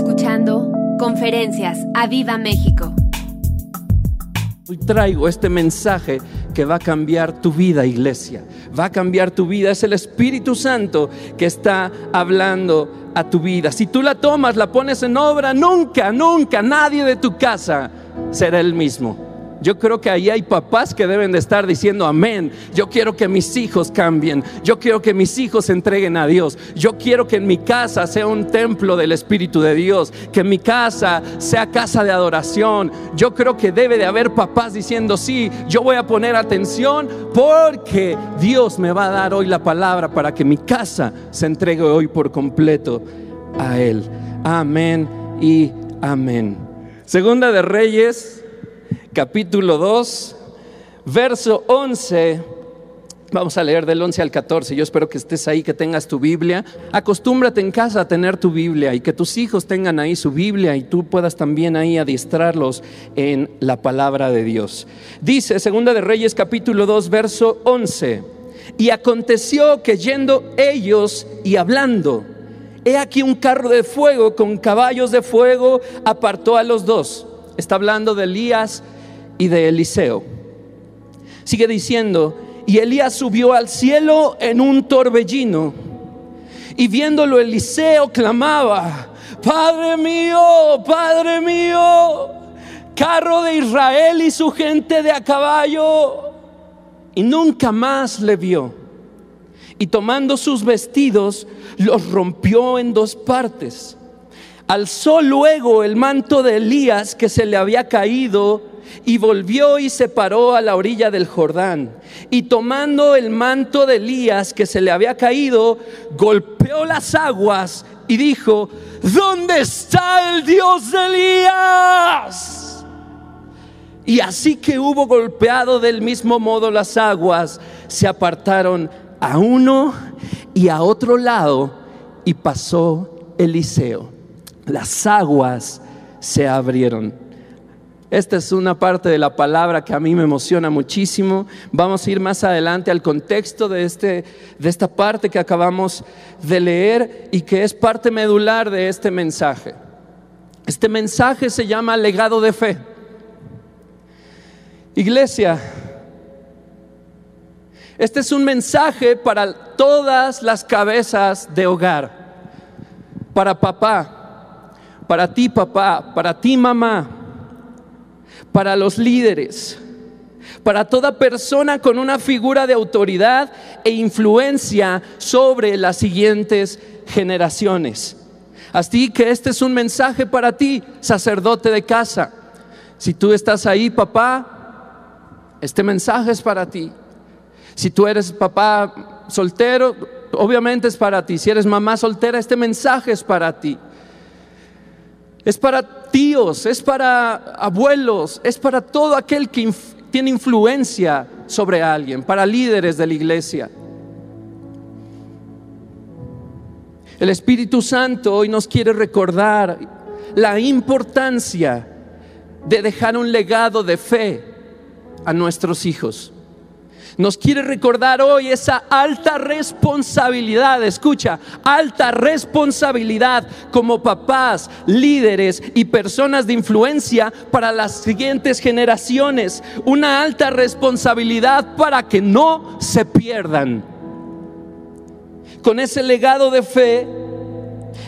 escuchando Conferencias a Viva México. Hoy traigo este mensaje que va a cambiar tu vida, iglesia. Va a cambiar tu vida. Es el Espíritu Santo que está hablando a tu vida. Si tú la tomas, la pones en obra, nunca, nunca nadie de tu casa será el mismo. Yo creo que ahí hay papás que deben de estar diciendo amén. Yo quiero que mis hijos cambien. Yo quiero que mis hijos se entreguen a Dios. Yo quiero que en mi casa sea un templo del Espíritu de Dios. Que mi casa sea casa de adoración. Yo creo que debe de haber papás diciendo sí, yo voy a poner atención porque Dios me va a dar hoy la palabra para que mi casa se entregue hoy por completo a Él. Amén y amén. Segunda de Reyes capítulo 2, verso 11. Vamos a leer del 11 al 14. Yo espero que estés ahí, que tengas tu Biblia. Acostúmbrate en casa a tener tu Biblia y que tus hijos tengan ahí su Biblia y tú puedas también ahí adiestrarlos en la palabra de Dios. Dice, Segunda de Reyes capítulo 2, verso 11. Y aconteció que yendo ellos y hablando, he aquí un carro de fuego con caballos de fuego apartó a los dos. Está hablando de Elías y de Eliseo. Sigue diciendo, y Elías subió al cielo en un torbellino, y viéndolo Eliseo clamaba, Padre mío, Padre mío, carro de Israel y su gente de a caballo. Y nunca más le vio. Y tomando sus vestidos, los rompió en dos partes. Alzó luego el manto de Elías que se le había caído y volvió y se paró a la orilla del Jordán. Y tomando el manto de Elías que se le había caído, golpeó las aguas y dijo, ¿dónde está el Dios de Elías? Y así que hubo golpeado del mismo modo las aguas, se apartaron a uno y a otro lado y pasó Eliseo. Las aguas se abrieron. Esta es una parte de la palabra que a mí me emociona muchísimo. Vamos a ir más adelante al contexto de, este, de esta parte que acabamos de leer y que es parte medular de este mensaje. Este mensaje se llama legado de fe. Iglesia, este es un mensaje para todas las cabezas de hogar. Para papá, para ti papá, para ti mamá para los líderes, para toda persona con una figura de autoridad e influencia sobre las siguientes generaciones. Así que este es un mensaje para ti, sacerdote de casa. Si tú estás ahí, papá, este mensaje es para ti. Si tú eres papá soltero, obviamente es para ti. Si eres mamá soltera, este mensaje es para ti. Es para tíos, es para abuelos, es para todo aquel que tiene influencia sobre alguien, para líderes de la iglesia. El Espíritu Santo hoy nos quiere recordar la importancia de dejar un legado de fe a nuestros hijos nos quiere recordar hoy esa alta responsabilidad, escucha, alta responsabilidad como papás, líderes y personas de influencia para las siguientes generaciones. Una alta responsabilidad para que no se pierdan. Con ese legado de fe,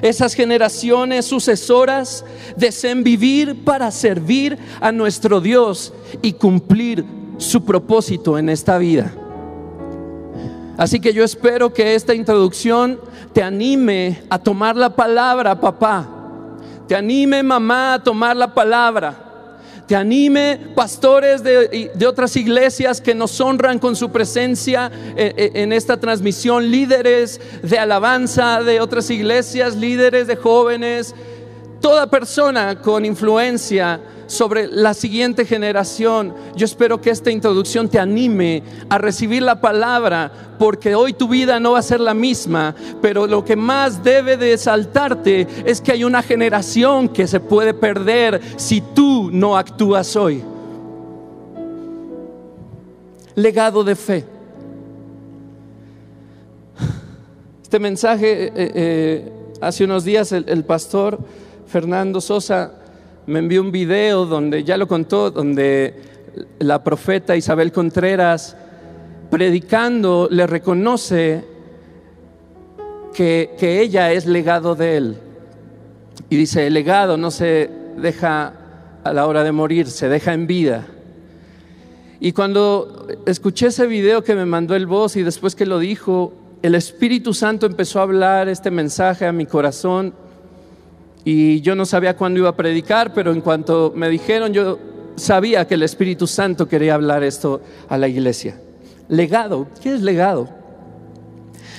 esas generaciones sucesoras deseen vivir para servir a nuestro Dios y cumplir su propósito en esta vida. Así que yo espero que esta introducción te anime a tomar la palabra, papá. Te anime, mamá, a tomar la palabra. Te anime, pastores de, otras iglesias que nos honran con su presencia eh, eh, en esta transmisión, líderes de alabanza de otras iglesias, líderes de jóvenes, toda persona con influencia sobre la siguiente generación. Yo espero que esta introducción te anime a recibir la palabra, porque hoy tu vida no va a ser la misma, pero lo que más debe de saltarte es que hay una generación que se puede perder si tú no actúas hoy. Legado de fe. Este mensaje, eh, eh, hace unos días el pastor Fernando Sosa me envió un video donde, ya lo contó, donde la profeta Isabel Contreras, predicando, le reconoce que, que ella es legado de él. Y dice, el legado no se deja a la hora de morir, se deja en vida. Y cuando escuché ese video que me mandó el voz y después que lo dijo, el Espíritu Santo empezó a hablar este mensaje a mi corazón y yo no sabía cuándo iba a predicar, pero en cuanto me dijeron, yo sabía que el Espíritu Santo quería hablar esto a la iglesia. Legado, ¿qué es legado?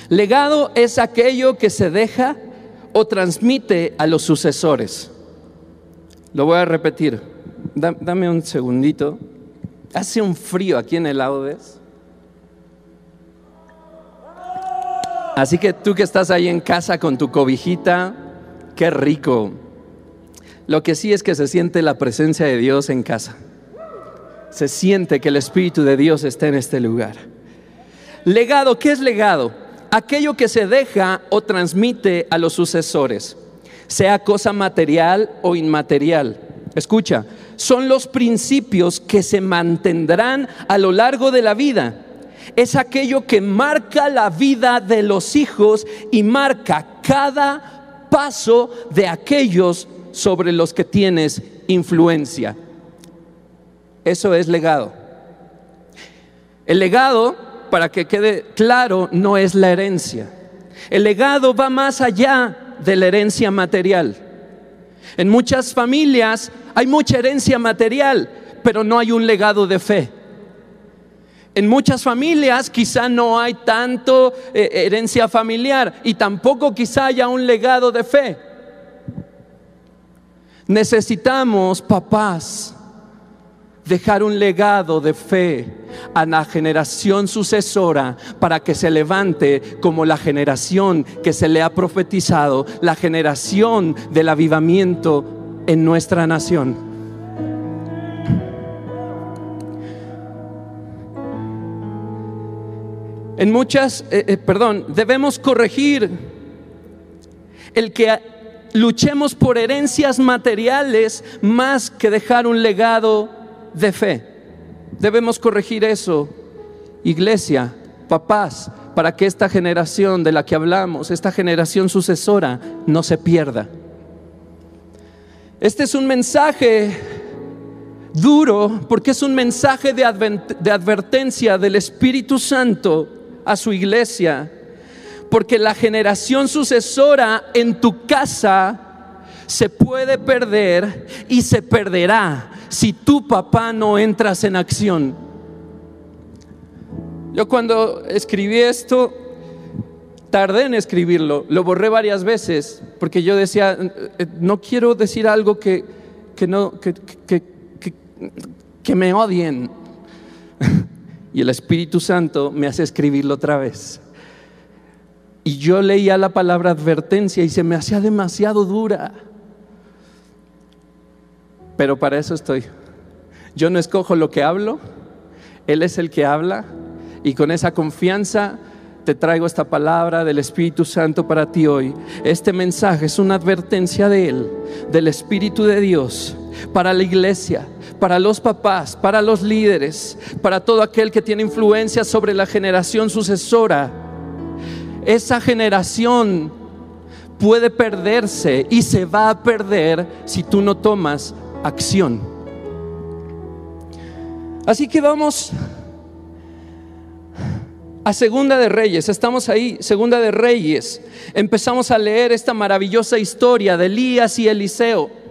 Legado es aquello que se deja o transmite a los sucesores. Lo voy a repetir. Dame un segundito. Hace un frío aquí en el Audes. Así que tú que estás ahí en casa con tu cobijita, qué rico. Lo que sí es que se siente la presencia de Dios en casa. Se siente que el Espíritu de Dios está en este lugar. Legado, ¿qué es legado? Aquello que se deja o transmite a los sucesores, sea cosa material o inmaterial. Escucha, son los principios que se mantendrán a lo largo de la vida es aquello que marca la vida de los hijos y marca cada paso de aquellos sobre los que tienes influencia. Eso es legado. El legado, para que quede claro, no es la herencia. El legado va más allá de la herencia material. En muchas familias hay mucha herencia material, pero no hay un legado de fe. En muchas familias quizá no hay tanto eh, herencia familiar y tampoco quizá haya un legado de fe. Necesitamos, papás, dejar un legado de fe a la generación sucesora para que se levante como la generación que se le ha profetizado, la generación del avivamiento en nuestra nación. En muchas, eh, eh, perdón, debemos corregir el que luchemos por herencias materiales más que dejar un legado de fe. Debemos corregir eso, iglesia, papás, para que esta generación de la que hablamos, esta generación sucesora, no se pierda. Este es un mensaje duro porque es un mensaje de, de advertencia del Espíritu Santo a su iglesia, porque la generación sucesora en tu casa se puede perder y se perderá si tu papá no entras en acción. Yo cuando escribí esto, tardé en escribirlo, lo borré varias veces, porque yo decía, eh, no quiero decir algo que, no, que, que me odien. Y el Espíritu Santo me hace escribirlo otra vez. Y yo leía la palabra advertencia y se me hacía demasiado dura. Pero para eso estoy. Yo no escojo lo que hablo, Él es el que habla y con esa confianza te traigo esta palabra del Espíritu Santo para ti hoy. Este mensaje es una advertencia de Él, del Espíritu de Dios, para la iglesia, para los papás, para los líderes, para todo aquel que tiene influencia sobre la generación sucesora. Esa generación puede perderse y se va a perder si tú no tomas acción. Así que vamos a Segunda de Reyes, estamos ahí, Segunda de Reyes. Empezamos a leer esta maravillosa historia de Elías y Eliseo.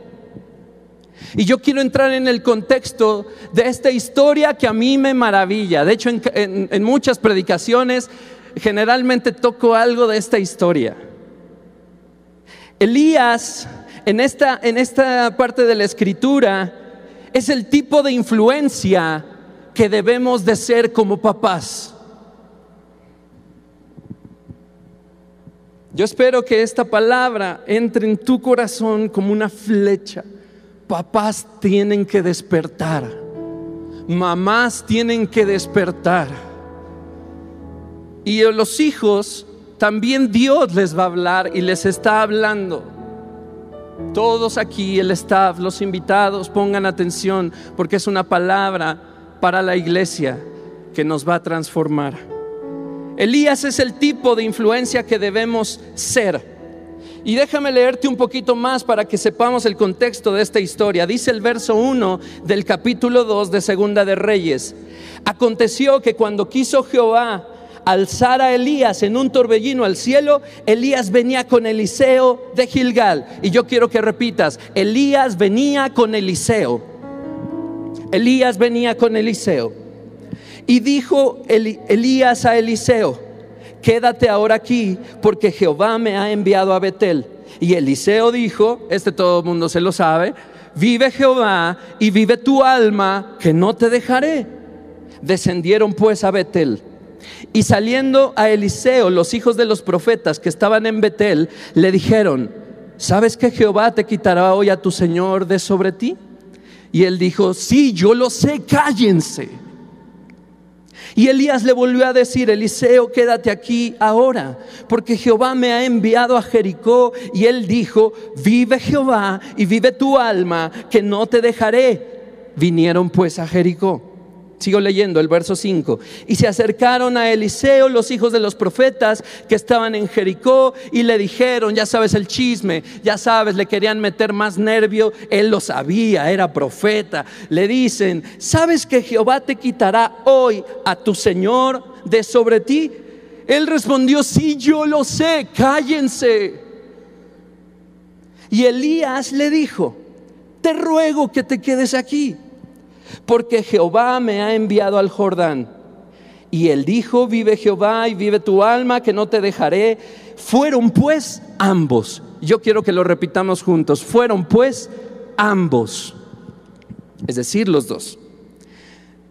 Y yo quiero entrar en el contexto de esta historia que a mí me maravilla. De hecho, en, muchas predicaciones generalmente toco algo de esta historia. Elías, en esta, en esta parte de la escritura, es el tipo de influencia que debemos de ser como papás. Yo espero que esta palabra entre en tu corazón como una flecha papás tienen que despertar, mamás tienen que despertar. Y los hijos también Dios les va a hablar y les está hablando. Todos aquí, el staff, los invitados, pongan atención porque es una palabra para la iglesia que nos va a transformar. Elías es el tipo de influencia que debemos ser. Y déjame leerte un poquito más para que sepamos el contexto de esta historia. Dice el verso 1 del capítulo 2 de Segunda de Reyes. Aconteció que cuando quiso Jehová alzar a Elías en un torbellino al cielo, Elías venía con Eliseo de Gilgal. Y yo quiero que repitas, Elías venía con Eliseo. Elías venía con Eliseo. Y dijo Elías a Eliseo, quédate ahora aquí porque Jehová me ha enviado a Betel. Y Eliseo dijo, este todo el mundo se lo sabe, vive Jehová y vive tu alma, que no te dejaré. Descendieron pues a Betel. Y saliendo a Eliseo, los hijos de los profetas que estaban en Betel, le dijeron, ¿sabes que Jehová te quitará hoy a tu Señor de sobre ti? Y él dijo, sí, yo lo sé, cállense. Y Elías le volvió a decir, Eliseo, quédate aquí ahora, porque Jehová me ha enviado a Jericó. Y él dijo, vive Jehová y vive tu alma, que no te dejaré. Vinieron pues a Jericó. Sigo leyendo el verso 5. Y se acercaron a Eliseo los hijos de los profetas que estaban en Jericó y le dijeron, ya sabes el chisme, ya sabes, le querían meter más nervio, él lo sabía, era profeta. Le dicen, ¿sabes que Jehová te quitará hoy a tu Señor de sobre ti? Él respondió, sí, yo lo sé, cállense. Y Elías le dijo, te ruego que te quedes aquí porque Jehová me ha enviado al Jordán. Y él dijo, vive Jehová y vive tu alma, que no te dejaré. Fueron pues ambos. Yo quiero que lo repitamos juntos. Fueron pues ambos. Es decir, los dos.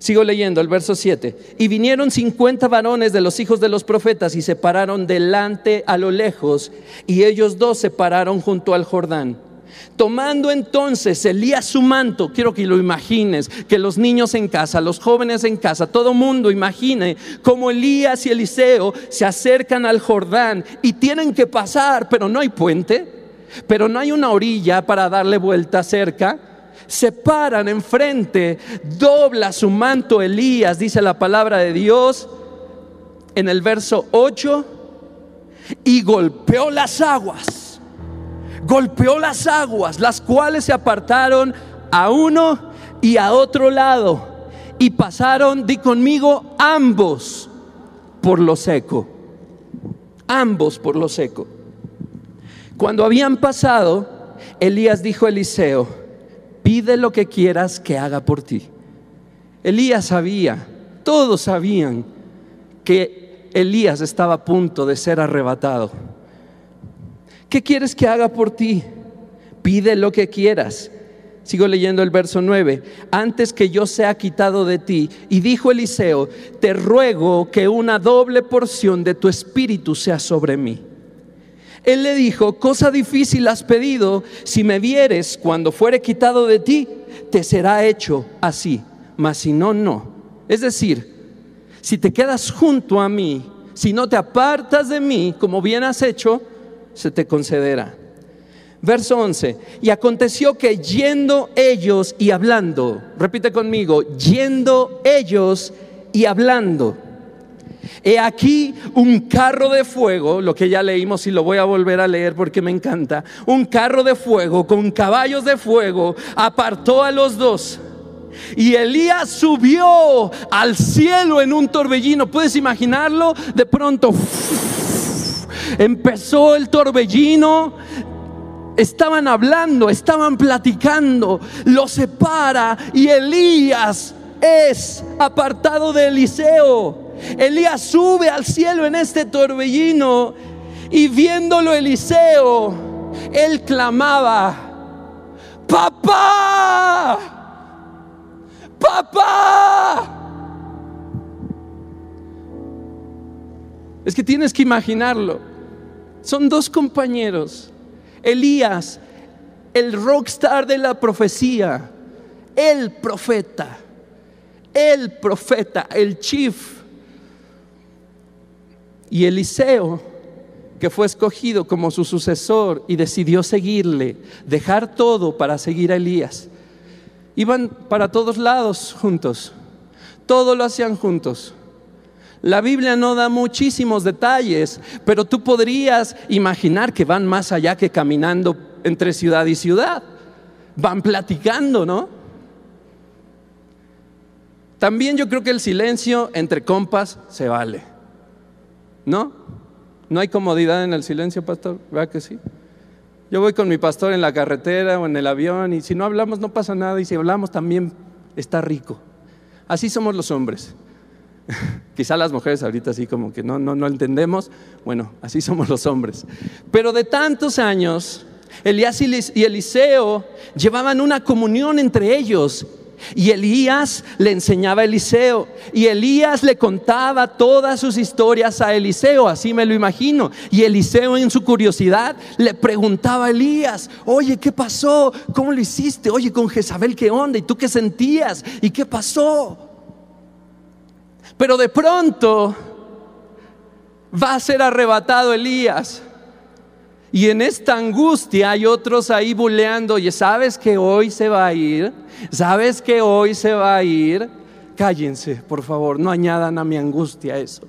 Sigo leyendo el verso 7. Y vinieron cincuenta varones de los hijos de los profetas y se pararon delante a lo lejos, y ellos dos se pararon junto al Jordán. Tomando entonces Elías su manto, quiero que lo imagines, que los niños en casa, los jóvenes en casa, todo mundo imagine cómo Elías y Eliseo se acercan al Jordán y tienen que pasar, pero no hay puente, pero no hay una orilla para darle vuelta cerca. Se paran enfrente, dobla su manto Elías, dice la palabra de Dios en el verso 8, y golpeó las aguas golpeó las aguas, las cuales se apartaron a uno y a otro lado, y pasaron, di conmigo, ambos por lo seco, ambos por lo seco. Cuando habían pasado, Elías dijo a Eliseo, pide lo que quieras que haga por ti. Elías sabía, todos sabían que Elías estaba a punto de ser arrebatado. ¿Qué quieres que haga por ti? Pide lo que quieras. Sigo leyendo el verso 9. Antes que yo sea quitado de ti. Y dijo Eliseo, te ruego que una doble porción de tu espíritu sea sobre mí. Él le dijo, cosa difícil has pedido, si me vieres cuando fuere quitado de ti, te será hecho así, mas si no, no. Es decir, si te quedas junto a mí, si no te apartas de mí, como bien has hecho, se te concederá. Verso 11, y aconteció que yendo ellos y hablando, repite conmigo, yendo ellos y hablando, he aquí un carro de fuego, lo que ya leímos y lo voy a volver a leer porque me encanta, un carro de fuego con caballos de fuego apartó a los dos. Y Elías subió al cielo en un torbellino. ¿Puedes imaginarlo? De pronto empezó el torbellino, estaban hablando, estaban platicando, lo separa y Elías es apartado de Eliseo. Elías sube al cielo en este torbellino y viéndolo Eliseo, él clamaba, papá, papá. Es que tienes que imaginarlo. Son dos compañeros. Elías, el rockstar de la profecía, el profeta, el profeta, el chief. Y Eliseo, que fue escogido como su sucesor y decidió seguirle, dejar todo para seguir a Elías. Iban para todos lados juntos, todo lo hacían juntos. La Biblia no da muchísimos detalles, pero tú podrías imaginar que van más allá que caminando entre ciudad y ciudad. Van platicando, ¿no? También yo creo que el silencio entre compas se vale. ¿No? ¿No hay comodidad en el silencio, pastor? ¿Verdad que sí? Yo voy con mi pastor en la carretera o en el avión y si no hablamos no pasa nada y si hablamos también está rico. Así somos los hombres. Quizá las mujeres ahorita así como que no, no, no entendemos. Bueno, así somos los hombres. Pero de tantos años, Elías y Eliseo llevaban una comunión entre ellos. Y Elías le enseñaba a Eliseo. Y Elías le contaba todas sus historias a Eliseo, así me lo imagino. Y Eliseo en su curiosidad le preguntaba a Elías, oye, ¿qué pasó? ¿Cómo lo hiciste? Oye, con Jezabel, ¿qué onda? ¿Y tú qué sentías? ¿Y qué pasó? Pero de pronto va a ser arrebatado Elías. Y en esta angustia hay otros ahí buleando, oye, ¿sabes que hoy se va a ir? ¿Sabes que hoy se va a ir? Cállense, por favor, no añadan a mi angustia eso.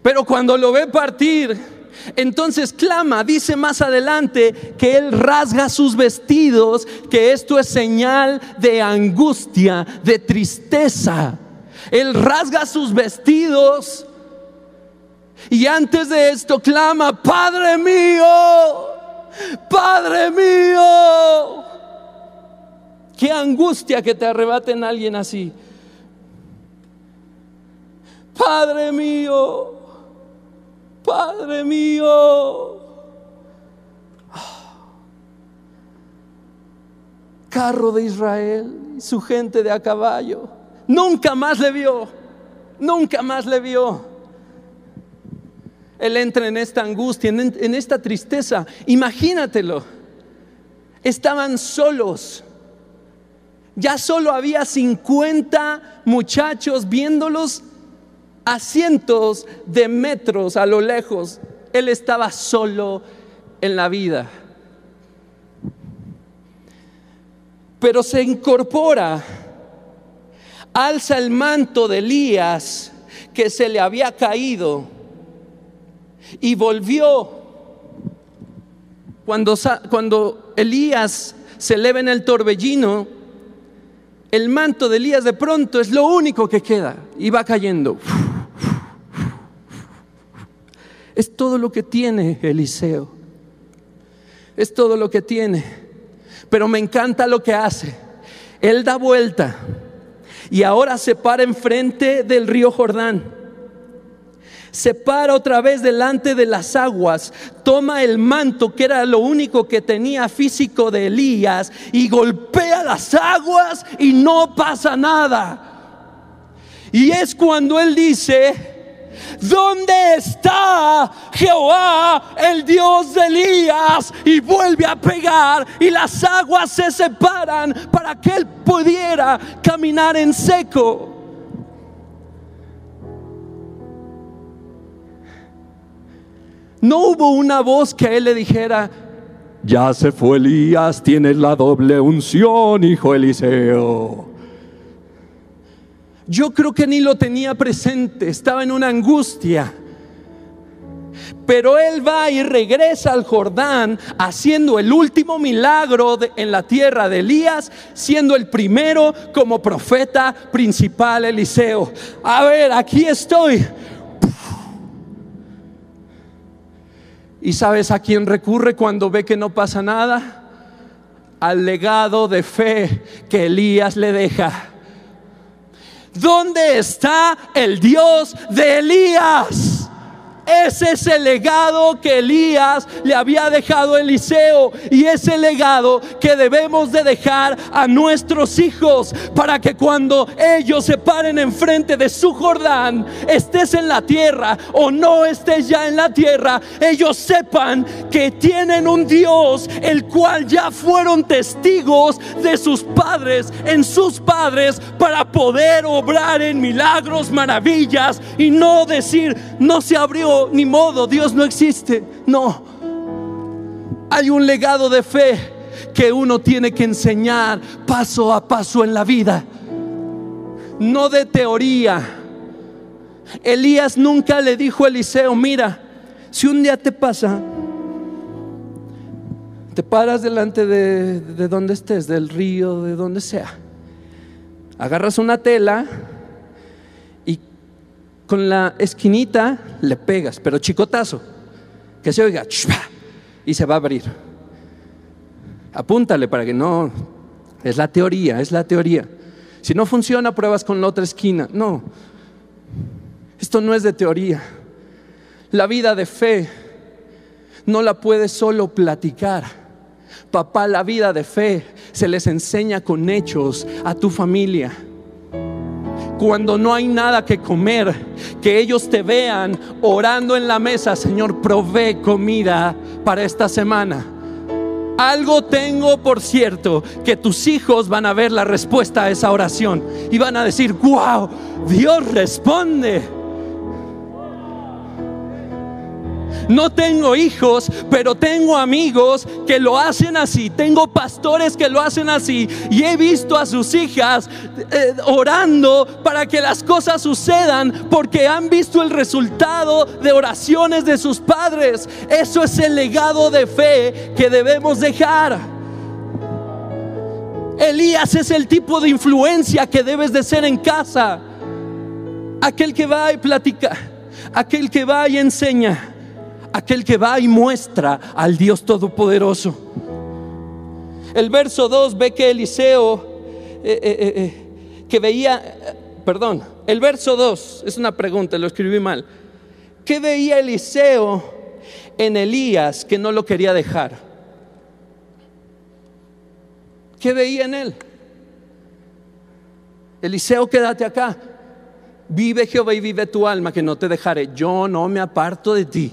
Pero cuando lo ve partir, entonces clama, dice más adelante que él rasga sus vestidos, que esto es señal de angustia, de tristeza. Él rasga sus vestidos y antes de esto clama, Padre mío, Padre mío. Qué angustia que te arrebaten alguien así. Padre mío, Padre mío. Carro de Israel y su gente de a caballo. Nunca más le vio, nunca más le vio. Él entra en esta angustia, en, esta tristeza. Imagínatelo. Estaban solos. Ya solo había 50 muchachos viéndolos a cientos de metros a lo lejos. Él estaba solo en la vida. Pero se incorpora alza el manto de Elías que se le había caído y volvió. Cuando, cuando Elías se eleva en el torbellino, el manto de Elías de pronto es lo único que queda y va cayendo. Es todo lo que tiene Eliseo. Es todo lo que tiene. Pero me encanta lo que hace. Él da vuelta y ahora se para enfrente del río Jordán. Se para otra vez delante de las aguas, toma el manto que era lo único que tenía físico de Elías y golpea las aguas y no pasa nada. Y es cuando él dice, ¿Dónde está Jehová, el Dios de Elías? Y vuelve a pegar y las aguas se separan para que él pudiera caminar en seco. No hubo una voz que a él le dijera, ya se fue Elías, tienes la doble unción, hijo Eliseo. Yo creo que ni lo tenía presente, estaba en una angustia. Pero él va y regresa al Jordán haciendo el último milagro en la tierra de Elías, siendo el primero como profeta principal Eliseo. A ver, aquí estoy. ¿Y sabes a quién recurre cuando ve que no pasa nada? Al legado de fe que Elías le deja. ¿Dónde está el Dios de Elías? Ese es el legado que Elías le había dejado a Eliseo y ese legado que debemos de dejar a nuestros hijos para que cuando ellos se paren enfrente de su Jordán, estés en la tierra o no estés ya en la tierra, ellos sepan que tienen un Dios el cual ya fueron testigos de sus padres, en sus padres, para poder obrar en milagros, maravillas y no decir, no se abrió ni modo, Dios no existe. No. Hay un legado de fe que uno tiene que enseñar paso a paso en la vida. No de teoría. Elías nunca le dijo a Eliseo, mira, si un día te pasa, te paras delante de, de donde estés, del río, de donde sea, agarras una tela con la esquinita le pegas, pero chicotazo, que se oiga, y se va a abrir. Apúntale para que no, es la teoría, es la teoría. Si no funciona, pruebas con la otra esquina. No, esto no es de teoría. La vida de fe no la puedes solo platicar. Papá, la vida de fe se les enseña con hechos a tu familia. Cuando no hay nada que comer, que ellos te vean orando en la mesa, Señor, provee comida para esta semana. Algo tengo por cierto, que tus hijos van a ver la respuesta a esa oración y van a decir, wow, Dios responde. No tengo hijos, pero tengo amigos que lo hacen así. Tengo pastores que lo hacen así. Y he visto a sus hijas eh, orando para que las cosas sucedan porque han visto el resultado de oraciones de sus padres. Eso es el legado de fe que debemos dejar. Elías es el tipo de influencia que debes de ser en casa. Aquel que va y platica, aquel que va y enseña aquel que va y muestra al Dios Todopoderoso. El verso 2 ve que Eliseo, eh, eh, eh, que veía, perdón, el verso 2 es una pregunta, lo escribí mal. ¿Qué veía Eliseo en Elías que no lo quería dejar? ¿Qué veía en él? Eliseo, quédate acá. Vive Jehová y vive tu alma, que no te dejaré. Yo no me aparto de ti.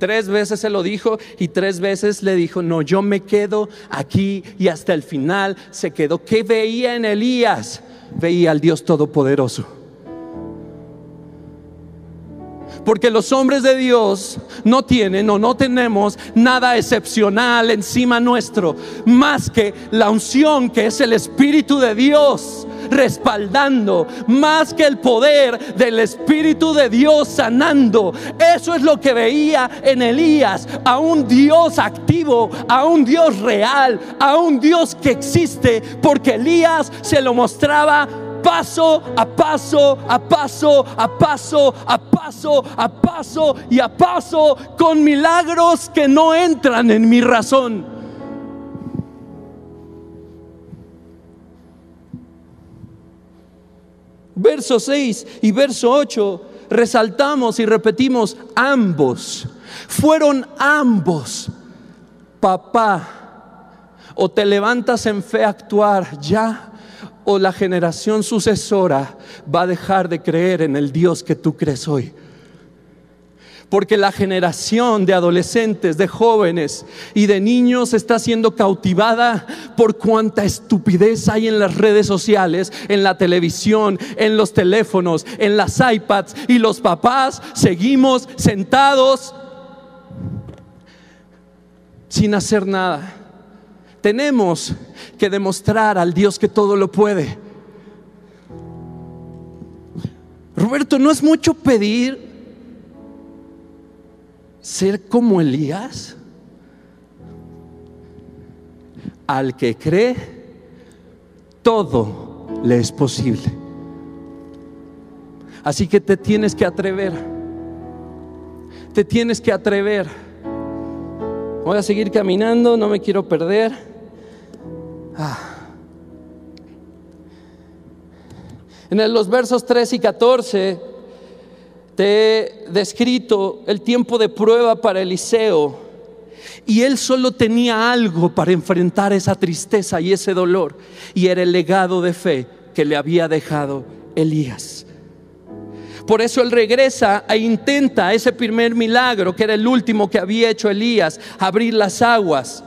Tres veces se lo dijo y tres veces le dijo, no, yo me quedo aquí y hasta el final se quedó. ¿Qué veía en Elías? Veía al Dios Todopoderoso. Porque los hombres de Dios no tienen o no tenemos nada excepcional encima nuestro, más que la unción que es el Espíritu de Dios respaldando, más que el poder del Espíritu de Dios sanando. Eso es lo que veía en Elías, a un Dios activo, a un Dios real, a un Dios que existe, porque Elías se lo mostraba paso a paso, a paso, a paso, a paso, a paso y a paso, con milagros que no entran en mi razón. Verso 6 y verso 8 resaltamos y repetimos ambos. Fueron ambos. Papá, o te levantas en fe a actuar ya, o la generación sucesora va a dejar de creer en el Dios que tú crees hoy porque la generación de adolescentes, de jóvenes y de niños está siendo cautivada por cuánta estupidez hay en las redes sociales, en la televisión, en los teléfonos, en las iPads y los papás seguimos sentados sin hacer nada. Tenemos que demostrar al Dios que todo lo puede. Roberto, no es mucho pedir ser como Elías? Al que cree, todo le es posible. Así que te tienes que atrever. Te tienes que atrever. Voy a seguir caminando, no me quiero perder. Ah. En los versos 3 y 14 he descrito el tiempo de prueba para Eliseo y él solo tenía algo para enfrentar esa tristeza y ese dolor y era el legado de fe que le había dejado Elías. Por eso él regresa e intenta ese primer milagro que era el último que había hecho Elías, abrir las aguas.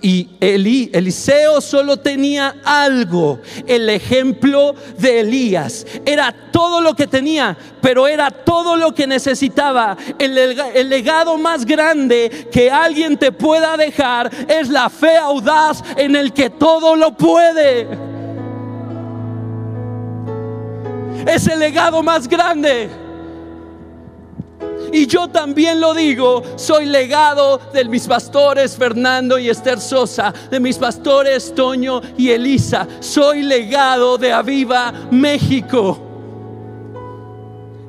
Y Eliseo solo tenía algo, el ejemplo de Elías. Era todo lo que tenía, pero era todo lo que necesitaba. El, el legado más grande que alguien te pueda dejar es la fe audaz en el que todo lo puede. Es el legado más grande. Y yo también lo digo, soy legado de mis pastores Fernando y Esther Sosa, de mis pastores Toño y Elisa. Soy legado de Aviva México.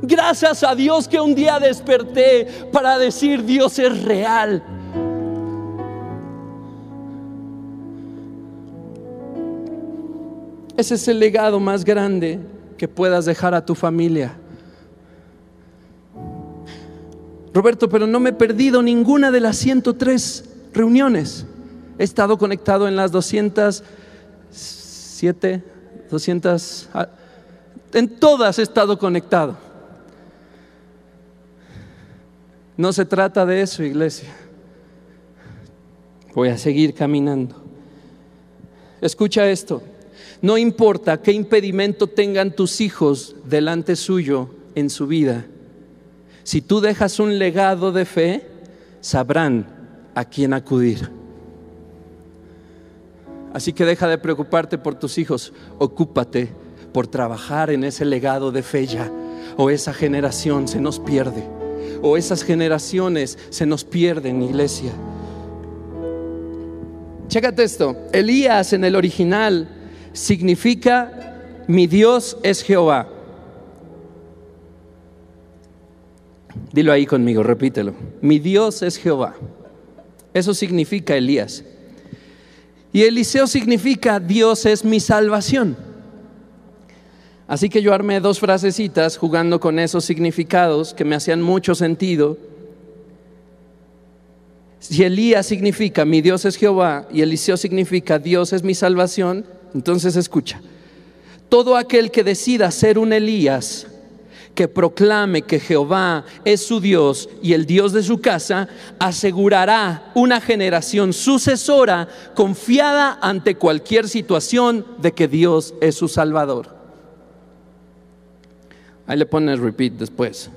Gracias a Dios que un día desperté para decir Dios es real. Ese es el legado más grande que puedas dejar a tu familia. Roberto, pero no me he perdido ninguna de las 103 reuniones. He estado conectado en las 207, 200, ah, en todas he estado conectado. No se trata de eso, iglesia. Voy a seguir caminando. Escucha esto. No importa qué impedimento tengan tus hijos delante suyo en su vida si tú dejas un legado de fe, sabrán a quién acudir. Así que deja de preocuparte por tus hijos, ocúpate por trabajar en ese legado de fe ya, o esa generación se nos pierde, o esas generaciones se nos pierden, iglesia. Chécate esto, Elías en el original significa mi Dios es Jehová. Dilo ahí conmigo, repítelo. Mi Dios es Jehová. Eso significa Elías. Y Eliseo significa Dios es mi salvación. Así que yo armé dos frasecitas jugando con esos significados que me hacían mucho sentido. Si Elías significa mi Dios es Jehová y Eliseo significa Dios es mi salvación, entonces escucha. Todo aquel que decida ser un Elías que proclame que Jehová es su Dios y el Dios de su casa, asegurará una generación sucesora confiada ante cualquier situación de que Dios es su Salvador. Ahí le pones repeat después.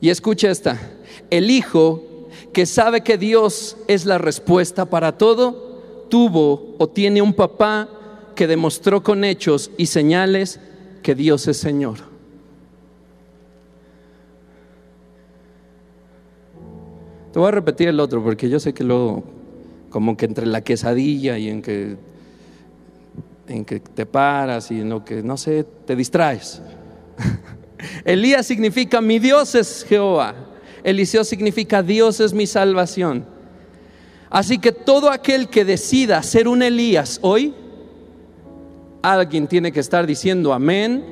Y escucha esta, el hijo que sabe que Dios es la respuesta para todo, tuvo o tiene un papá que demostró con hechos y señales que Dios es Señor. Te voy a repetir el otro porque yo sé que luego, como que entre la quesadilla y en que, en que te paras y en lo que, no sé, te distraes. Elías significa mi Dios es Jehová. Eliseo significa Dios es mi salvación. Así que todo aquel que decida ser un Elías hoy, alguien tiene que estar diciendo amén.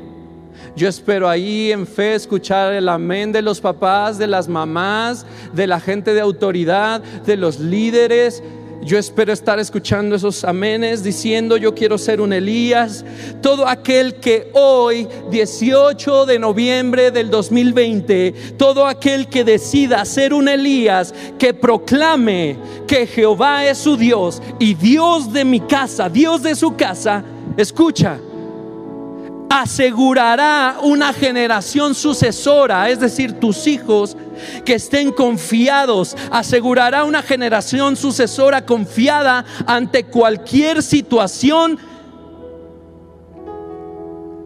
Yo espero ahí en fe escuchar el amén de los papás, de las mamás, de la gente de autoridad, de los líderes. Yo espero estar escuchando esos amenes diciendo yo quiero ser un Elías. Todo aquel que hoy, 18 de noviembre del 2020, todo aquel que decida ser un Elías, que proclame que Jehová es su Dios y Dios de mi casa, Dios de su casa, escucha, asegurará una generación sucesora, es decir, tus hijos que estén confiados, asegurará una generación sucesora confiada ante cualquier situación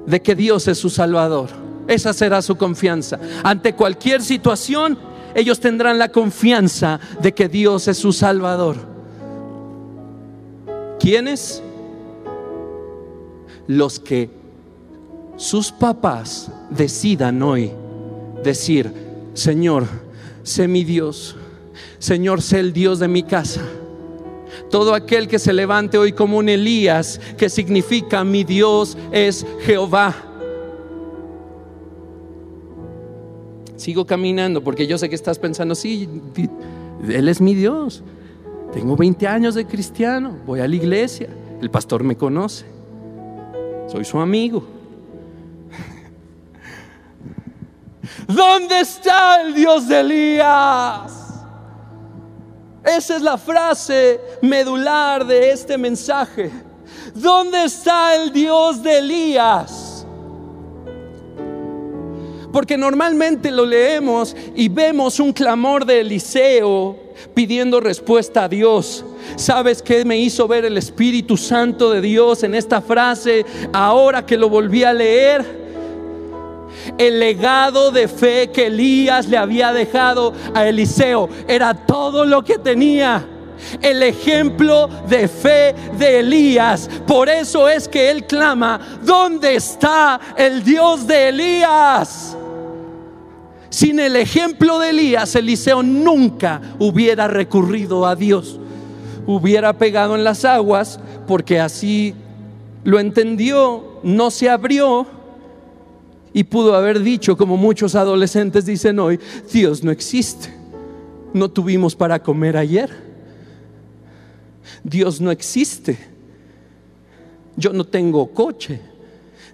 de que Dios es su Salvador. Esa será su confianza. Ante cualquier situación, ellos tendrán la confianza de que Dios es su Salvador. ¿Quiénes? Los que sus papás decidan hoy decir, Señor, sé mi Dios, Señor, sé el Dios de mi casa. Todo aquel que se levante hoy como un Elías, que significa mi Dios es Jehová. Sigo caminando porque yo sé que estás pensando, sí, Él es mi Dios. Tengo 20 años de cristiano, voy a la iglesia, el pastor me conoce soy su amigo. ¿Dónde está el Dios de Elías? Esa es la frase medular de este mensaje. ¿Dónde está el Dios de Elías? Porque normalmente lo leemos y vemos un clamor de Eliseo pidiendo respuesta a Dios. ¿Sabes qué me hizo ver el Espíritu Santo de Dios en esta frase ahora que lo volví a leer? El legado de fe que Elías le había dejado a Eliseo era todo lo que tenía el ejemplo de fe de Elías. Por eso es que él clama, ¿dónde está el Dios de Elías? Sin el ejemplo de Elías, Eliseo nunca hubiera recurrido a Dios. Hubiera pegado en las aguas porque así lo entendió, no se abrió y pudo haber dicho, como muchos adolescentes dicen hoy, Dios no existe. No tuvimos para comer ayer. Dios no existe. Yo no tengo coche.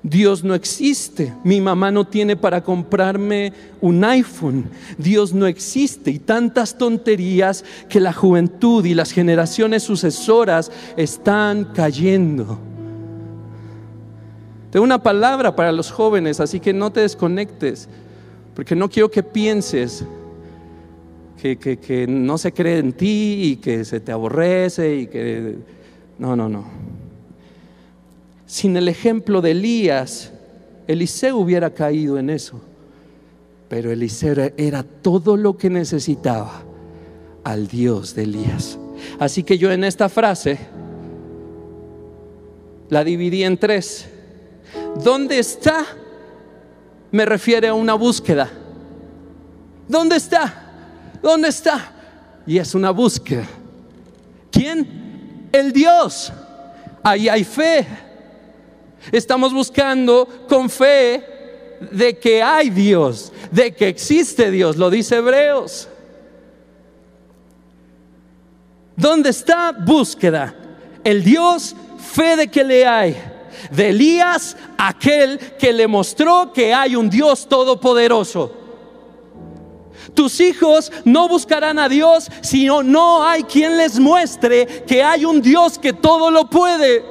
Dios no existe. Mi mamá no tiene para comprarme un iPhone. Dios no existe. Y tantas tonterías que la juventud y las generaciones sucesoras están cayendo. Tengo una palabra para los jóvenes, así que no te desconectes, porque no quiero que pienses que, que no se cree en ti y que se te aborrece y que... No, no, no. Sin el ejemplo de Elías, Eliseo hubiera caído en eso. Pero Eliseo era todo lo que necesitaba al Dios de Elías. Así que yo en esta frase la dividí en tres. ¿Dónde está? Me refiere a una búsqueda. ¿Dónde está? ¿Dónde está? Y es una búsqueda. ¿Quién? El Dios. Ahí hay fe. Estamos buscando con fe de que hay Dios, de que existe Dios, lo dice Hebreos. ¿Dónde está búsqueda? El Dios, fe de que le hay. De Elías, aquel que le mostró que hay un Dios todopoderoso. Tus hijos no buscarán a Dios si no hay quien les muestre que hay un Dios que todo lo puede.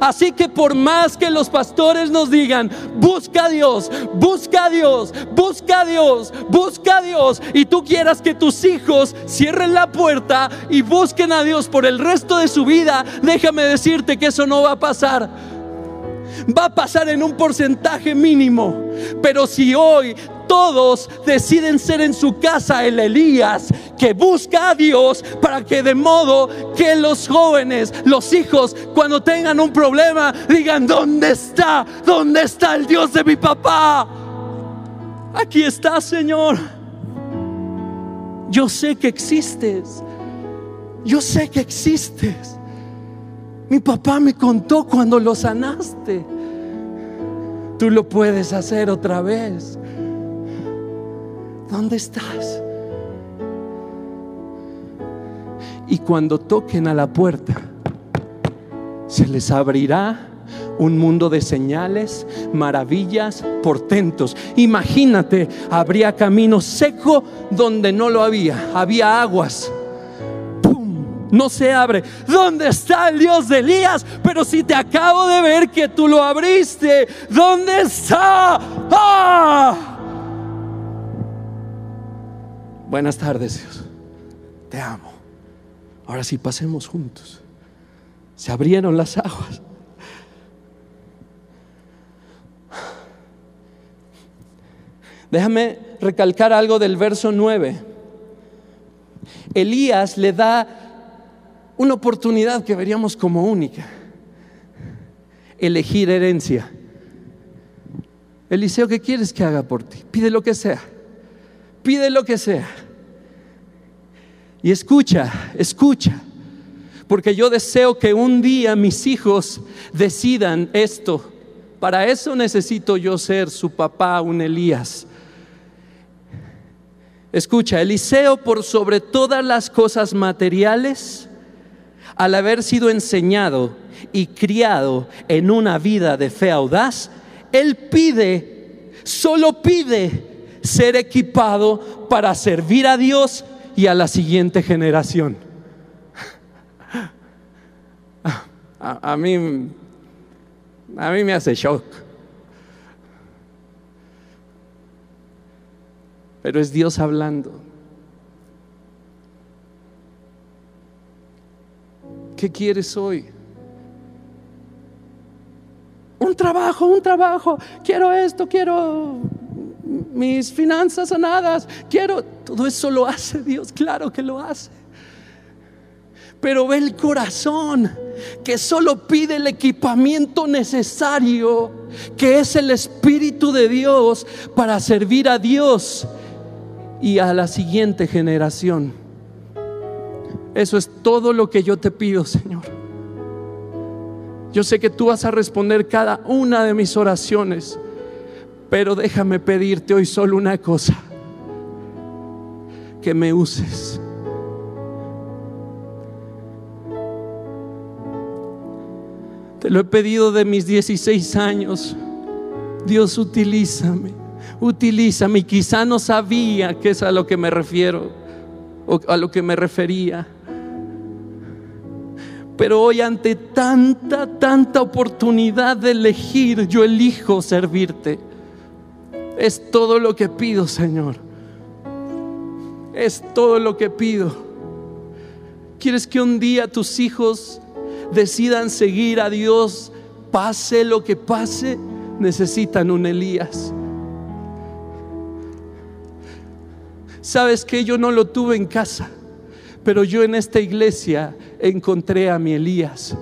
Así que por más que los pastores nos digan, busca a Dios, busca a Dios, busca a Dios, busca a Dios, y tú quieras que tus hijos cierren la puerta y busquen a Dios por el resto de su vida, déjame decirte que eso no va a pasar va a pasar en un porcentaje mínimo. Pero si hoy todos deciden ser en su casa el Elías que busca a Dios para que de modo que los jóvenes, los hijos, cuando tengan un problema, digan, ¿dónde está? ¿Dónde está el Dios de mi papá? Aquí está, Señor. Yo sé que existes. Yo sé que existes. Mi papá me contó cuando lo sanaste. Tú lo puedes hacer otra vez. ¿Dónde estás? Y cuando toquen a la puerta, se les abrirá un mundo de señales, maravillas, portentos. Imagínate, habría camino seco donde no lo había, había aguas no se abre. ¿Dónde está el Dios de Elías? Pero si te acabo de ver que tú lo abriste, ¿dónde está? ¡Ah! Buenas tardes, Dios. Te amo. Ahora sí, pasemos juntos. Se abrieron las aguas. Déjame recalcar algo del verso 9. Elías le da una oportunidad que veríamos como única. Elegir herencia. Eliseo, ¿qué quieres que haga por ti? Pide lo que sea. Pide lo que sea. Y escucha, escucha. Porque yo deseo que un día mis hijos decidan esto. Para eso necesito yo ser su papá, un Elías. Escucha, Eliseo por sobre todas las cosas materiales al haber sido enseñado y criado en una vida de fe audaz, él pide, solo pide ser equipado para servir a Dios y a la siguiente generación. A, mí, a mí me hace shock. Pero es Dios hablando. ¿Qué quieres hoy? Un trabajo, un trabajo. Quiero esto, quiero mis finanzas sanadas. Quiero, todo eso lo hace Dios, claro que lo hace. Pero ve el corazón que solo pide el equipamiento necesario, que es el Espíritu de Dios para servir a Dios y a la siguiente generación. Eso es todo lo que yo te pido, Señor. Yo sé que tú vas a responder cada una de mis oraciones, pero déjame pedirte hoy solo una cosa, que me uses. Te lo he pedido de mis 16 años. Dios, utilízame, utilízame. Y quizá no sabía que es a lo que me refiero o a lo que me refería. Pero hoy ante tanta, tanta oportunidad de elegir, yo elijo servirte. Es todo lo que pido, Señor. Es todo lo que pido. ¿Quieres que un día tus hijos decidan seguir a Dios, pase lo que pase? Necesitan un Elías. Sabes que yo no lo tuve en casa, pero yo en esta iglesia encontré a mi Elías.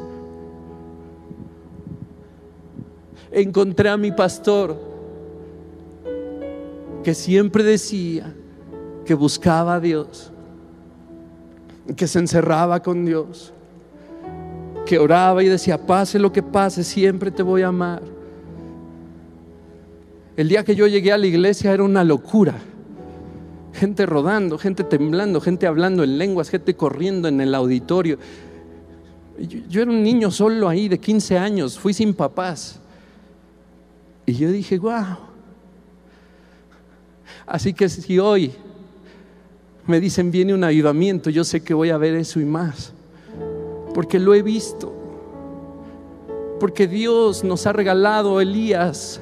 Encontré a mi pastor que siempre decía que buscaba a Dios, que se encerraba con Dios, que oraba y decía, pase lo que pase, siempre te voy a amar. El día que yo llegué a la iglesia era una locura gente rodando, gente temblando, gente hablando en lenguas, gente corriendo en el auditorio. Yo, era un niño solo ahí de 15 años, fui sin papás. Y yo dije, wow. Así que si hoy me dicen viene un avivamiento, yo sé que voy a ver eso y más. Porque lo he visto. Porque Dios nos ha regalado Elías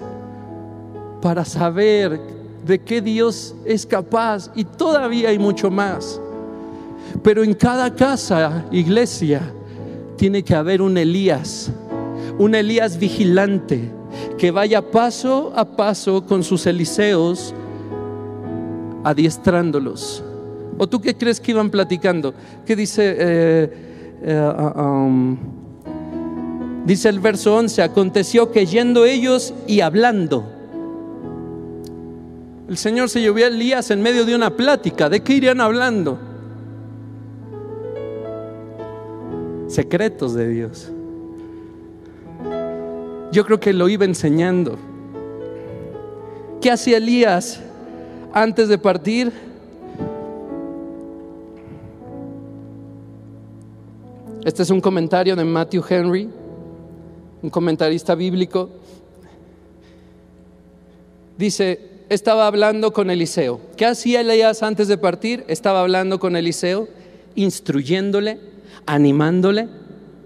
para saber de qué Dios es capaz y todavía hay mucho más. Pero en cada casa, iglesia, tiene que haber un Elías, un Elías vigilante que vaya paso a paso con sus Eliseos adiestrándolos. ¿O tú qué crees que iban platicando? ¿Qué dice? Eh, eh, uh, um, dice el verso 11, aconteció que yendo ellos y hablando, el Señor se llevó a Elías en medio de una plática. ¿De qué irían hablando? Secretos de Dios. Yo creo que lo iba enseñando. ¿Qué hacía Elías antes de partir? Este es un comentario de Matthew Henry, un comentarista bíblico. Dice, estaba hablando con Eliseo. ¿Qué hacía Elías antes de partir? Estaba hablando con Eliseo, instruyéndole, animándole.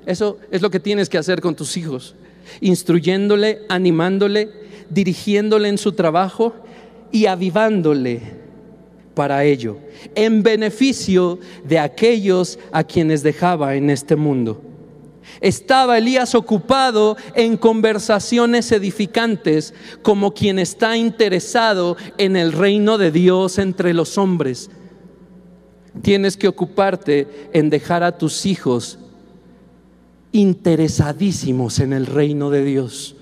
Eso es lo que tienes que hacer con tus hijos. Instruyéndole, animándole, dirigiéndole en su trabajo y avivándole para ello, en beneficio de aquellos a quienes dejaba en este mundo. Estaba Elías ocupado en conversaciones edificantes como quien está interesado en el reino de Dios entre los hombres. Tienes que ocuparte en dejar a tus hijos interesadísimos en el reino de Dios.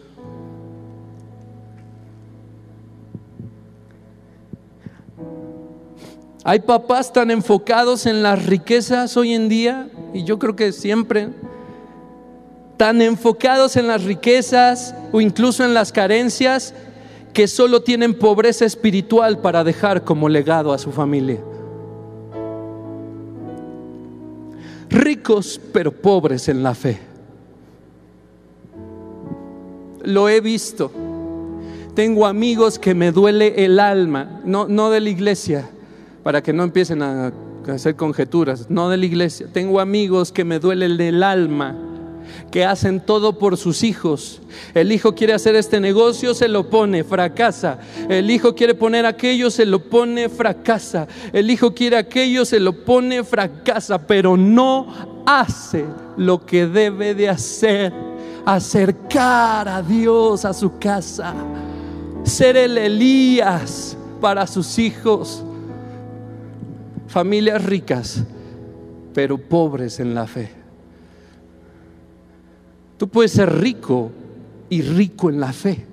Hay papás tan enfocados en las riquezas hoy en día, y yo creo que siempre, tan enfocados en las riquezas o incluso en las carencias que solo tienen pobreza espiritual para dejar como legado a su familia. Ricos pero pobres en la fe. Lo he visto. Tengo amigos que me duele el alma, no, no de la iglesia, para que no empiecen a hacer conjeturas, no de la iglesia. Tengo amigos que me duele el alma que hacen todo por sus hijos. El hijo quiere hacer este negocio, se lo pone, fracasa. El hijo quiere poner aquello, se lo pone, fracasa. El hijo quiere aquello, se lo pone, fracasa, pero no hace lo que debe de hacer. Acercar a Dios a su casa. Ser el Elías para sus hijos. Familias ricas, pero pobres en la fe. Tú puedes ser rico y rico en la fe.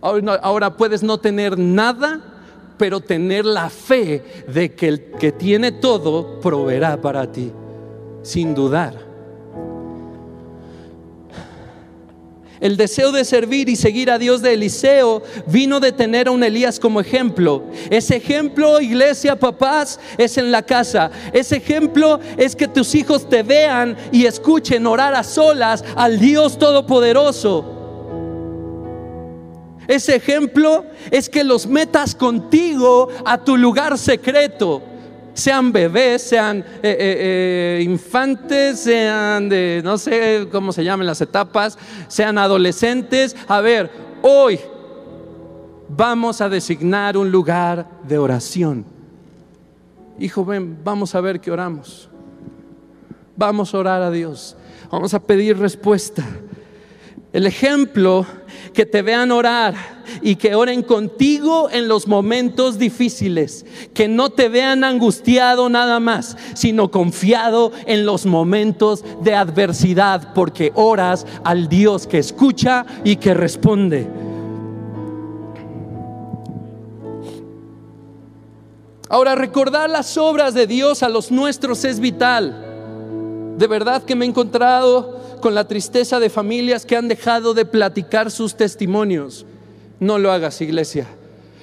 Ahora, puedes no tener nada, pero tener la fe de que el que tiene todo proveerá para ti, sin dudar. El deseo de servir y seguir a Dios de Eliseo vino de tener a un Elías como ejemplo. Ese ejemplo, iglesia, papás, es en la casa. Ese ejemplo es que tus hijos te vean y escuchen orar a solas al Dios Todopoderoso. Ese ejemplo es que los metas contigo a tu lugar secreto sean bebés, sean eh, eh, eh, infantes, sean de, no sé cómo se llaman las etapas, sean adolescentes. A ver, hoy vamos a designar un lugar de oración. Hijo, ven, vamos a ver qué oramos. Vamos a orar a Dios. Vamos a pedir respuesta. El ejemplo que te vean orar y que oren contigo en los momentos difíciles, que no te vean angustiado nada más, sino confiado en los momentos de adversidad, porque oras al Dios que escucha y que responde. Ahora, recordar las obras de Dios a los nuestros es vital. De verdad que me he encontrado con la tristeza de familias que han dejado de platicar sus testimonios. No lo hagas, iglesia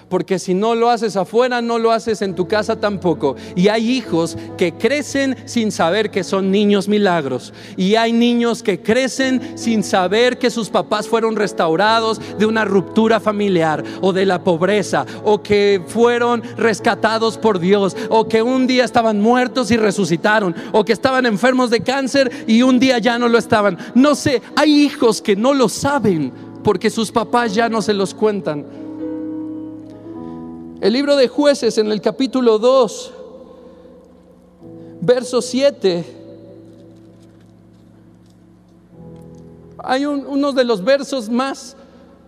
porque si no lo haces afuera, no lo haces en tu casa tampoco. Y hay hijos que crecen sin saber que son niños milagros. Y hay niños que crecen sin saber que sus papás fueron restaurados de una ruptura familiar o de la pobreza, o que fueron rescatados por Dios, o que un día estaban muertos y resucitaron, o que estaban enfermos de cáncer y un día ya no lo estaban. No sé, hay hijos que no lo saben porque sus papás ya no se los cuentan. El libro de jueces en el capítulo 2, verso 7. Hay uno de los versos más,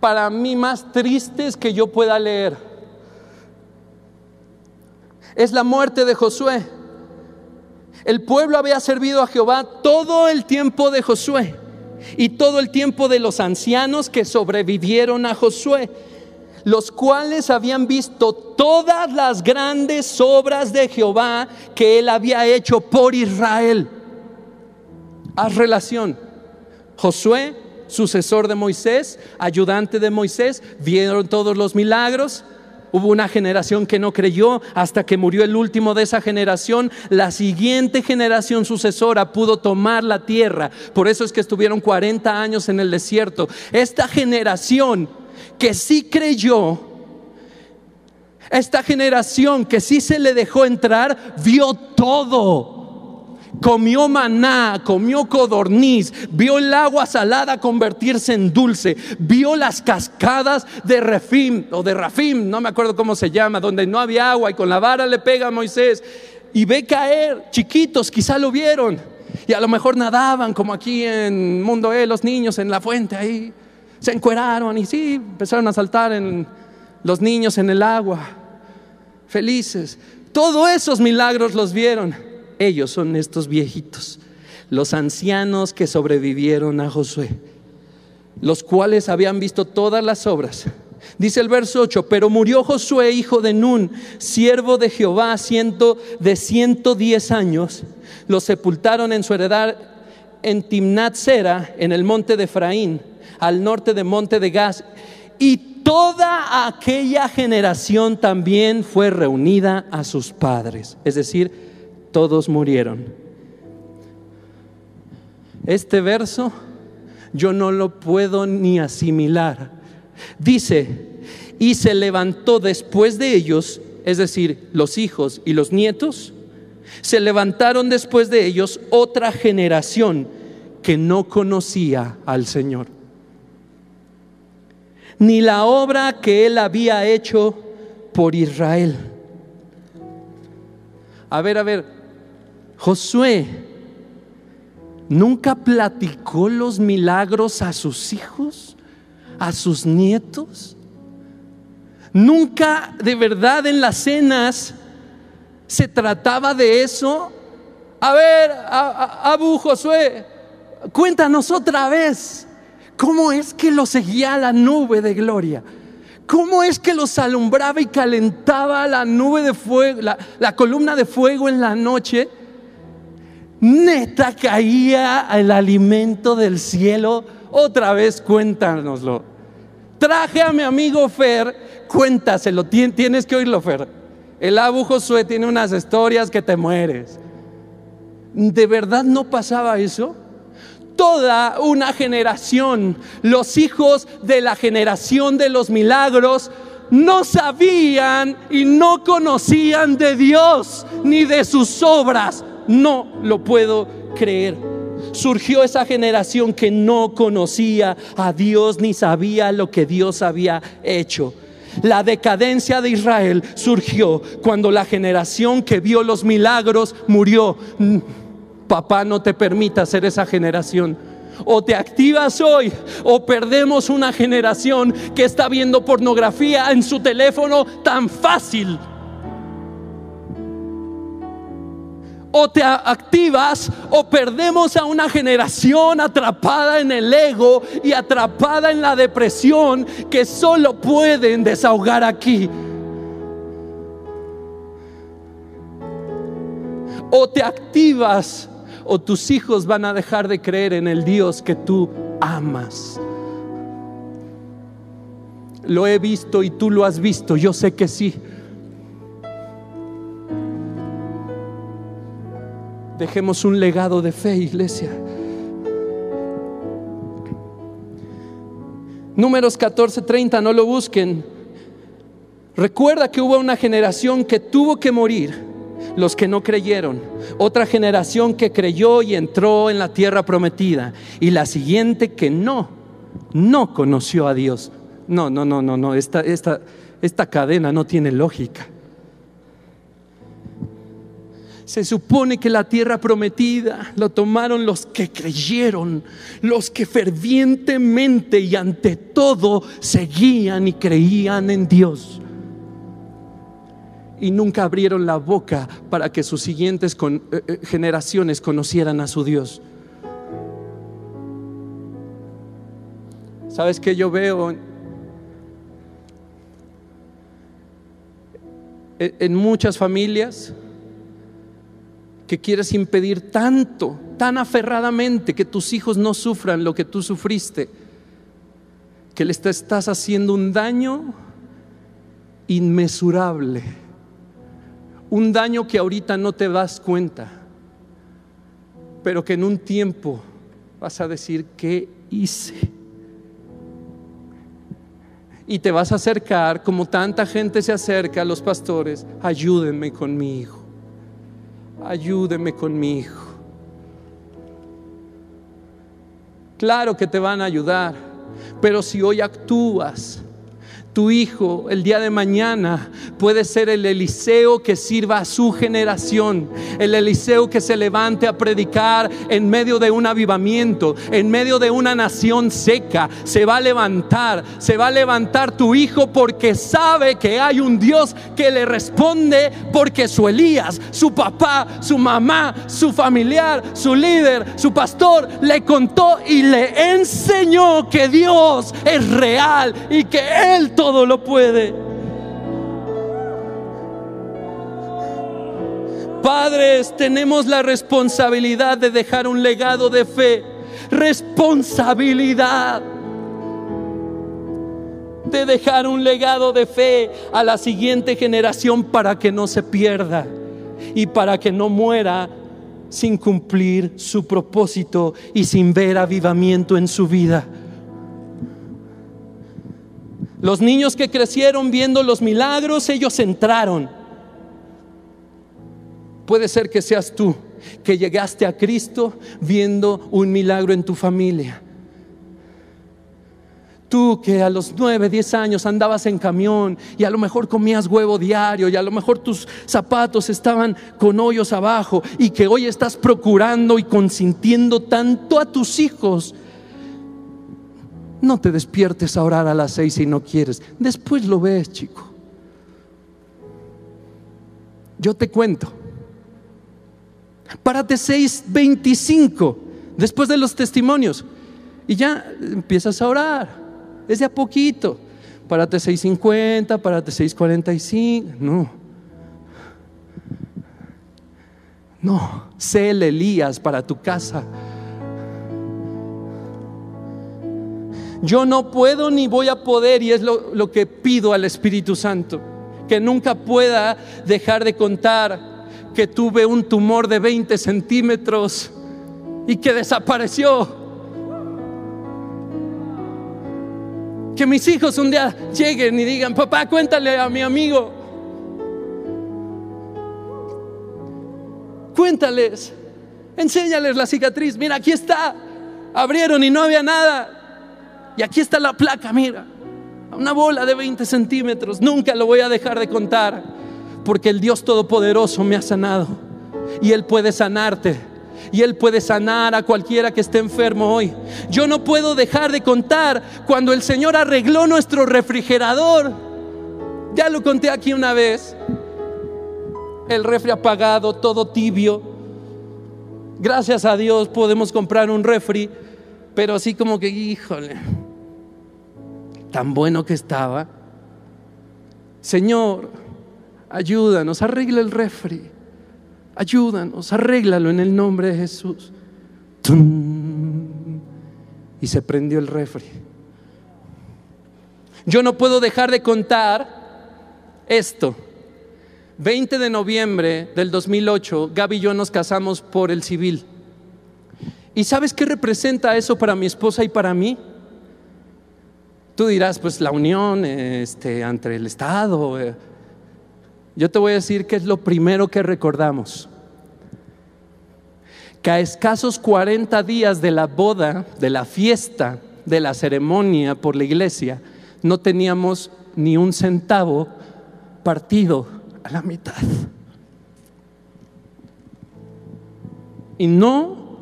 para mí, más tristes que yo pueda leer. Es la muerte de Josué. El pueblo había servido a Jehová todo el tiempo de Josué y todo el tiempo de los ancianos que sobrevivieron a Josué los cuales habían visto todas las grandes obras de Jehová que él había hecho por Israel. Haz relación. Josué, sucesor de Moisés, ayudante de Moisés, vieron todos los milagros. Hubo una generación que no creyó hasta que murió el último de esa generación. La siguiente generación sucesora pudo tomar la tierra. Por eso es que estuvieron 40 años en el desierto. Esta generación que sí creyó, esta generación que sí se le dejó entrar, vio todo. Comió maná, comió codorniz, vio el agua salada convertirse en dulce, vio las cascadas de Refim o de Rafim, no me acuerdo cómo se llama, donde no había agua y con la vara le pega a Moisés y ve caer, chiquitos, quizá lo vieron y a lo mejor nadaban como aquí en Mundo E, los niños en la fuente ahí se encueraron y sí, empezaron a saltar en los niños en el agua, felices. Todos esos milagros los vieron. Ellos son estos viejitos, los ancianos que sobrevivieron a Josué, los cuales habían visto todas las obras. Dice el verso 8, pero murió Josué, hijo de Nun, siervo de Jehová, ciento, de 110 años. Lo sepultaron en su heredad en Timnat Sera, en el monte de Efraín al norte de Monte de Gas. Y toda aquella generación también fue reunida a sus padres. Es decir, todos murieron. Este verso yo no lo puedo ni asimilar. Dice, y se levantó después de ellos, es decir, los hijos y los nietos, Se levantaron después de ellos otra generación que no conocía al Señor, ni la obra que él había hecho por Israel. A ver, a ver, Josué nunca platicó los milagros a sus hijos, a sus nietos. Nunca de verdad en las cenas se trataba de eso. A ver, Abu Josué, cuéntanos otra vez, ¿cómo es que lo seguía la nube de gloria? ¿Cómo es que los alumbraba y calentaba la nube de fuego, la, la columna de fuego en la noche? Neta caía el alimento del cielo. Otra vez cuéntanoslo. Traje a mi amigo Fer, cuéntaselo, tienes que oírlo Fer. El Abu Josué tiene unas historias que te mueres. ¿De verdad no pasaba eso? Toda una generación, los hijos de la generación de los milagros, no sabían y no conocían de Dios ni de sus obras. No lo puedo creer. Surgió esa generación que no conocía a Dios ni sabía lo que Dios había hecho. La decadencia de Israel surgió cuando la generación que vio los milagros murió. Papá, no te permita ser esa generación. O te activas hoy o perdemos una generación que está viendo pornografía en su teléfono tan fácil. o te activas o perdemos a una generación atrapada en el ego y atrapada en la depresión que solo pueden desahogar aquí. O te activas o tus hijos van a dejar de creer en el Dios que tú amas. Lo he visto y tú lo has visto, yo sé que sí. Dejemos un legado de fe, iglesia. Números 14:30, no lo busquen. Recuerda que hubo una generación que tuvo que morir, los que no creyeron. Otra generación que creyó y entró en la tierra prometida. Y la siguiente que no, no conoció a Dios. No, no, no, no, no. Esta, esta, esta cadena no tiene lógica. Se supone que la tierra prometida lo tomaron los que creyeron, los que fervientemente y ante todo seguían y creían en Dios. Y nunca abrieron la boca para que sus siguientes eh, eh, generaciones conocieran a su Dios. ¿Sabes qué yo veo? En muchas familias que quieres impedir tanto, tan aferradamente que tus hijos no sufran lo que tú sufriste, que les estás haciendo un daño inmesurable, un daño que ahorita no te das cuenta, pero que en un tiempo vas a decir, ¿qué hice? Y te vas a acercar, como tanta gente se acerca a los pastores, ayúdenme con mi hijo ayúdeme con mi hijo. Claro que te van a ayudar, pero si hoy actúas tu hijo el día de mañana puede ser el Eliseo que sirva a su generación, el Eliseo que se levante a predicar en medio de un avivamiento, en medio de una nación seca. Se va a levantar, se va a levantar tu hijo porque sabe que hay un Dios que le responde porque su Elías, su papá, su mamá, su familiar, su líder, su pastor le contó y le enseñó que Dios es real y que Él todo lo puede. Padres, tenemos la responsabilidad de dejar un legado de fe. Responsabilidad de dejar un legado de fe a la siguiente generación para que no se pierda y para que no muera sin cumplir su propósito y sin ver avivamiento en su vida. Los niños que crecieron viendo los milagros, ellos entraron. Puede ser que seas tú, que llegaste a Cristo viendo un milagro en tu familia. Tú que a los 9, 10 años andabas en camión y a lo mejor comías huevo diario y a lo mejor tus zapatos estaban con hoyos abajo y que hoy estás procurando y consintiendo tanto a tus hijos. No te despiertes a orar a las seis si no quieres. Después lo ves, chico. Yo te cuento. Párate 6.25 después de los testimonios y ya empiezas a orar. Es de a poquito. Párate 6.50, párate 6.45. No. No, sé el Elías para tu casa. Yo no puedo ni voy a poder, y es lo, que pido al Espíritu Santo, que nunca pueda dejar de contar que tuve un tumor de 20 centímetros y que desapareció. Que mis hijos un día lleguen y digan, papá, cuéntale a mi amigo. Cuéntales, enséñales la cicatriz. Mira, aquí está. Abrieron y no había nada. Y aquí está la placa, mira. Una bola de 20 centímetros. Nunca lo voy a dejar de contar. Porque el Dios Todopoderoso me ha sanado. Y Él puede sanarte y Él puede sanar a cualquiera que esté enfermo hoy. Yo no puedo dejar de contar cuando el Señor arregló nuestro refrigerador. Ya lo conté aquí una vez. El refri apagado, todo tibio. Gracias a Dios podemos comprar un refri, pero así como que, híjole, tan bueno que estaba. Señor, ayúdanos, arregla el refri. Ayúdanos, arréglalo en el nombre de Jesús. Y se prendió el refri. Yo no puedo dejar de contar esto. 20 de noviembre del 2008, Gaby y yo nos casamos por el civil. ¿Y sabes qué representa eso para mi esposa y para mí? Tú dirás, pues la unión este, entre el Estado. Eh, yo te voy a decir que es lo primero que recordamos. Que a escasos 40 días de la boda, de la fiesta, de la ceremonia por la iglesia, no teníamos ni un centavo partido a la mitad. Y no,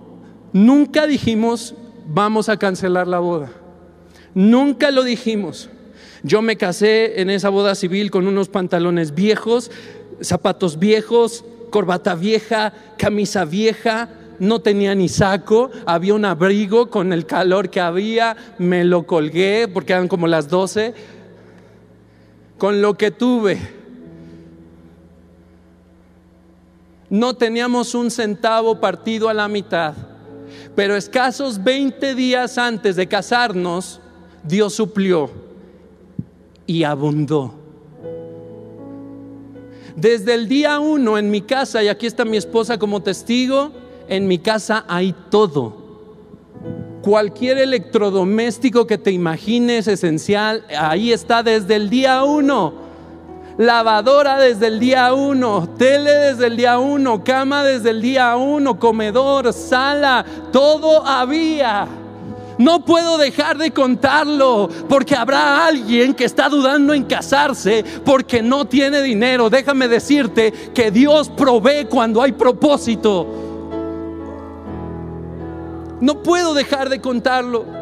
nunca dijimos, vamos a cancelar la boda. Nunca lo dijimos. Yo me casé en esa boda civil con unos pantalones viejos, zapatos viejos, corbata vieja, camisa vieja, no tenía ni saco, había un abrigo con el calor que había, me lo colgué porque eran como las 12, con lo que tuve. No teníamos un centavo partido a la mitad, pero escasos 20 días antes de casarnos, Dios suplió y abundó. Desde el día uno en mi casa, y aquí está mi esposa como testigo, en mi casa hay todo. Cualquier electrodoméstico que te imagines esencial, ahí está desde el día uno. Lavadora desde el día uno, tele desde el día uno, cama desde el día uno, comedor, sala, todo había. No puedo dejar de contarlo porque habrá alguien que está dudando en casarse porque no tiene dinero. Déjame decirte que Dios provee cuando hay propósito. No puedo dejar de contarlo.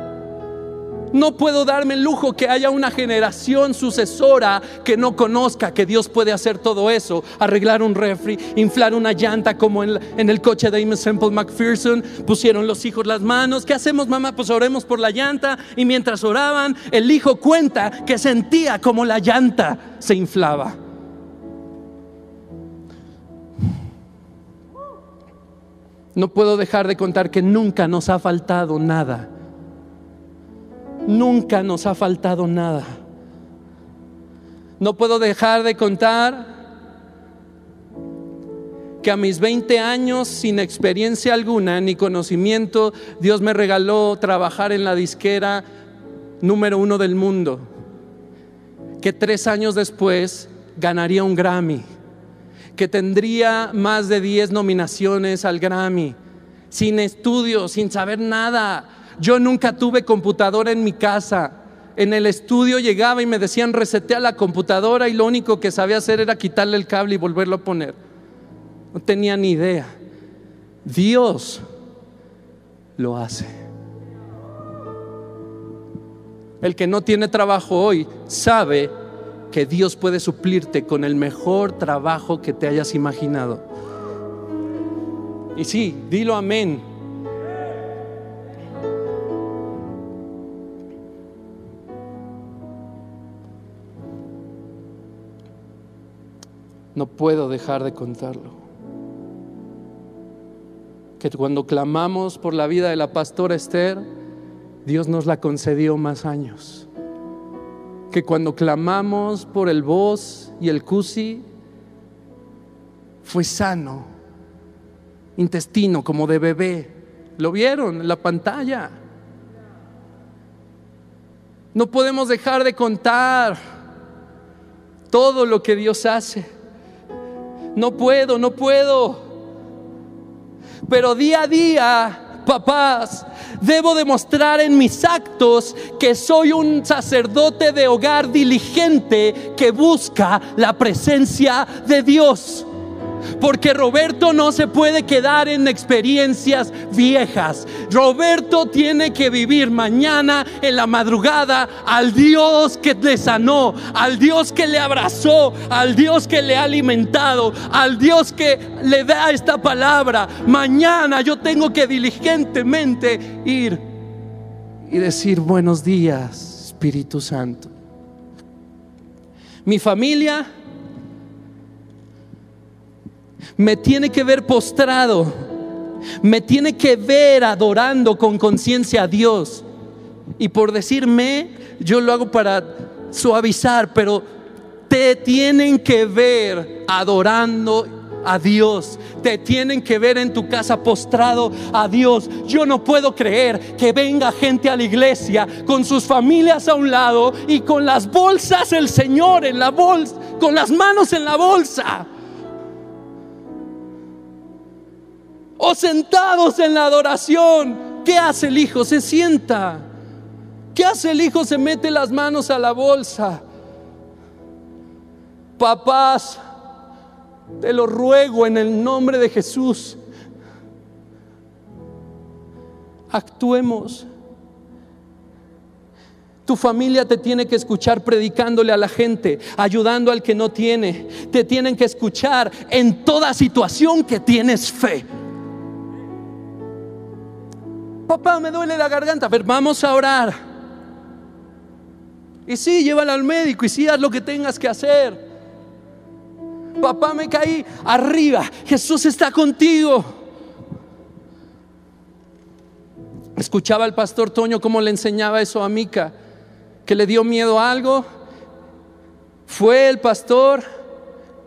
No puedo darme el lujo que haya una generación sucesora que no conozca que Dios puede hacer todo eso. Arreglar un refri, inflar una llanta como en, el coche de Amos Semple McPherson. Pusieron los hijos las manos. ¿Qué hacemos mamá? Pues oremos por la llanta. Y mientras oraban, el hijo cuenta que sentía como la llanta se inflaba. No puedo dejar de contar que nunca nos ha faltado nada Nunca nos ha faltado nada. No puedo dejar de contar que a mis 20 años, sin experiencia alguna ni conocimiento, Dios me regaló trabajar en la disquera número uno del mundo. Que tres años después ganaría un Grammy que tendría más de 10 nominaciones al Grammy, sin estudios, sin saber nada. Yo nunca tuve computadora en mi casa. En el estudio llegaba y me decían resetea la computadora y lo único que sabía hacer era quitarle el cable y volverlo a poner. No tenía ni idea. Dios lo hace. El que no tiene trabajo hoy sabe que Dios puede suplirte con el mejor trabajo que te hayas imaginado. Y sí, dilo amén. No puedo dejar de contarlo. Que cuando clamamos por la vida de la pastora Esther, Dios nos la concedió más años. Que cuando clamamos por el voz y el cusi, fue sano, intestino como de bebé. ¿Lo vieron en la pantalla? No podemos dejar de contar todo lo que Dios hace. No puedo, no puedo. Pero día a día papás, debo demostrar en mis actos que soy un sacerdote de hogar diligente que busca la presencia de Dios. Porque Roberto no se puede quedar en experiencias viejas. Roberto tiene que vivir mañana en la madrugada al Dios que le sanó, al Dios que le abrazó, al Dios que le ha alimentado, al Dios que le da esta palabra. Mañana yo tengo que diligentemente ir y decir buenos días, Espíritu Santo. Mi familia me tiene que ver postrado, me tiene que ver adorando con conciencia a Dios. Y por decirme, yo lo hago para suavizar, pero te tienen que ver adorando a Dios. Te tienen que ver en tu casa postrado a Dios. Yo no puedo creer que venga gente a la iglesia con sus familias a un lado y con las bolsas el Señor en la bolsa, con las manos en la bolsa. O sentados en la adoración. ¿Qué hace el hijo? Se sienta. ¿Qué hace el hijo? Se mete las manos a la bolsa. Papás, te lo ruego en el nombre de Jesús. Actuemos. Tu familia te tiene que escuchar predicándole a la gente, ayudando al que no tiene. Te tienen que escuchar en toda situación que tienes fe. Papá, me duele la garganta. A ver, vamos a orar. Y sí, llévala al médico y sí, haz lo que tengas que hacer. Papá, me caí arriba. Jesús está contigo. Escuchaba al pastor Toño cómo le enseñaba eso a Mica, que le dio miedo a algo. Fue el pastor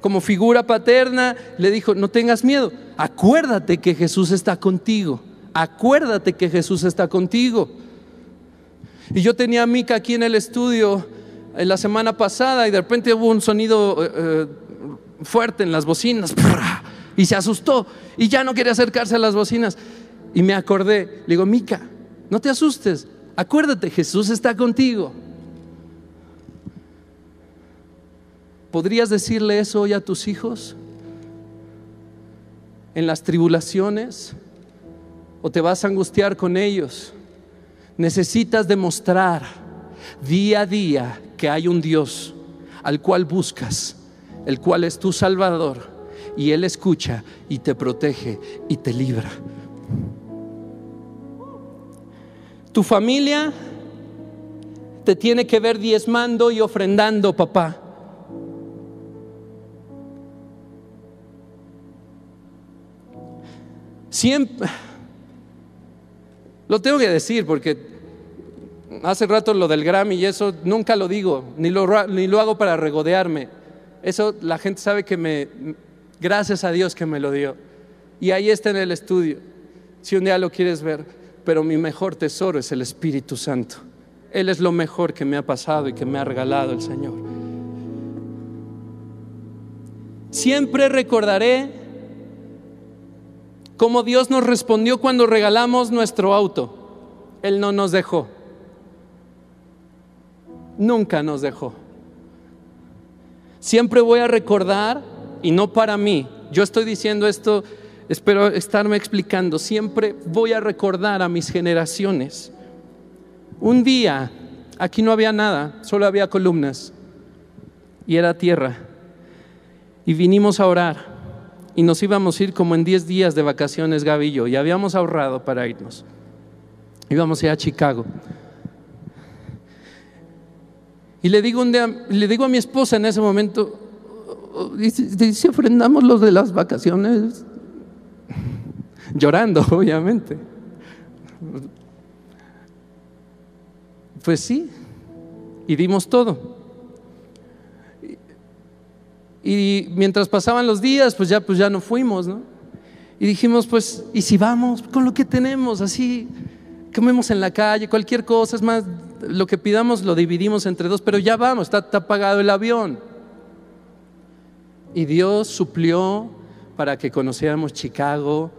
como figura paterna, le dijo, no tengas miedo, acuérdate que Jesús está contigo acuérdate que Jesús está contigo. Y yo tenía a Mica aquí en el estudio en la semana pasada y de repente hubo un sonido eh, eh, fuerte en las bocinas y se asustó y ya no quería acercarse a las bocinas. Y me acordé, le digo, Mica, no te asustes, acuérdate, Jesús está contigo. ¿Podrías decirle eso hoy a tus hijos? En las tribulaciones, o te vas a angustiar con ellos. Necesitas demostrar día a día que hay un Dios al cual buscas, el cual es tu Salvador, y Él escucha y te protege y te libra. Tu familia te tiene que ver diezmando y ofrendando, papá. Siempre lo tengo que decir porque hace rato lo del Grammy y eso nunca lo digo, ni lo, ni lo hago para regodearme. Eso la gente sabe que me, gracias a Dios que me lo dio. Y ahí está en el estudio, si un día lo quieres ver. Pero mi mejor tesoro es el Espíritu Santo. Él es lo mejor que me ha pasado y que me ha regalado el Señor. Siempre recordaré cómo Dios nos respondió cuando regalamos nuestro auto. Él no nos dejó. Nunca nos dejó. Siempre voy a recordar, y no para mí, yo estoy diciendo esto, espero estarme explicando, siempre voy a recordar a mis generaciones. Un día, aquí no había nada, solo había columnas y era tierra. Y vinimos a orar y nos íbamos a ir como en 10 días de vacaciones, Gavillo, y habíamos ahorrado para irnos. Íbamos a ir a Chicago. Y le digo, un día, le digo a mi esposa en ese momento, dice, ofrendamos los de las vacaciones, llorando, obviamente. Pues sí, y dimos todo. Y mientras pasaban los días, pues ya, pues ya no fuimos, ¿no? Y dijimos, pues, ¿y si vamos con lo que tenemos? Así, comemos en la calle, cualquier cosa, es más, lo que pidamos lo dividimos entre dos, pero ya vamos, está, está pagado el avión. Y Dios suplió para que conociéramos Chicago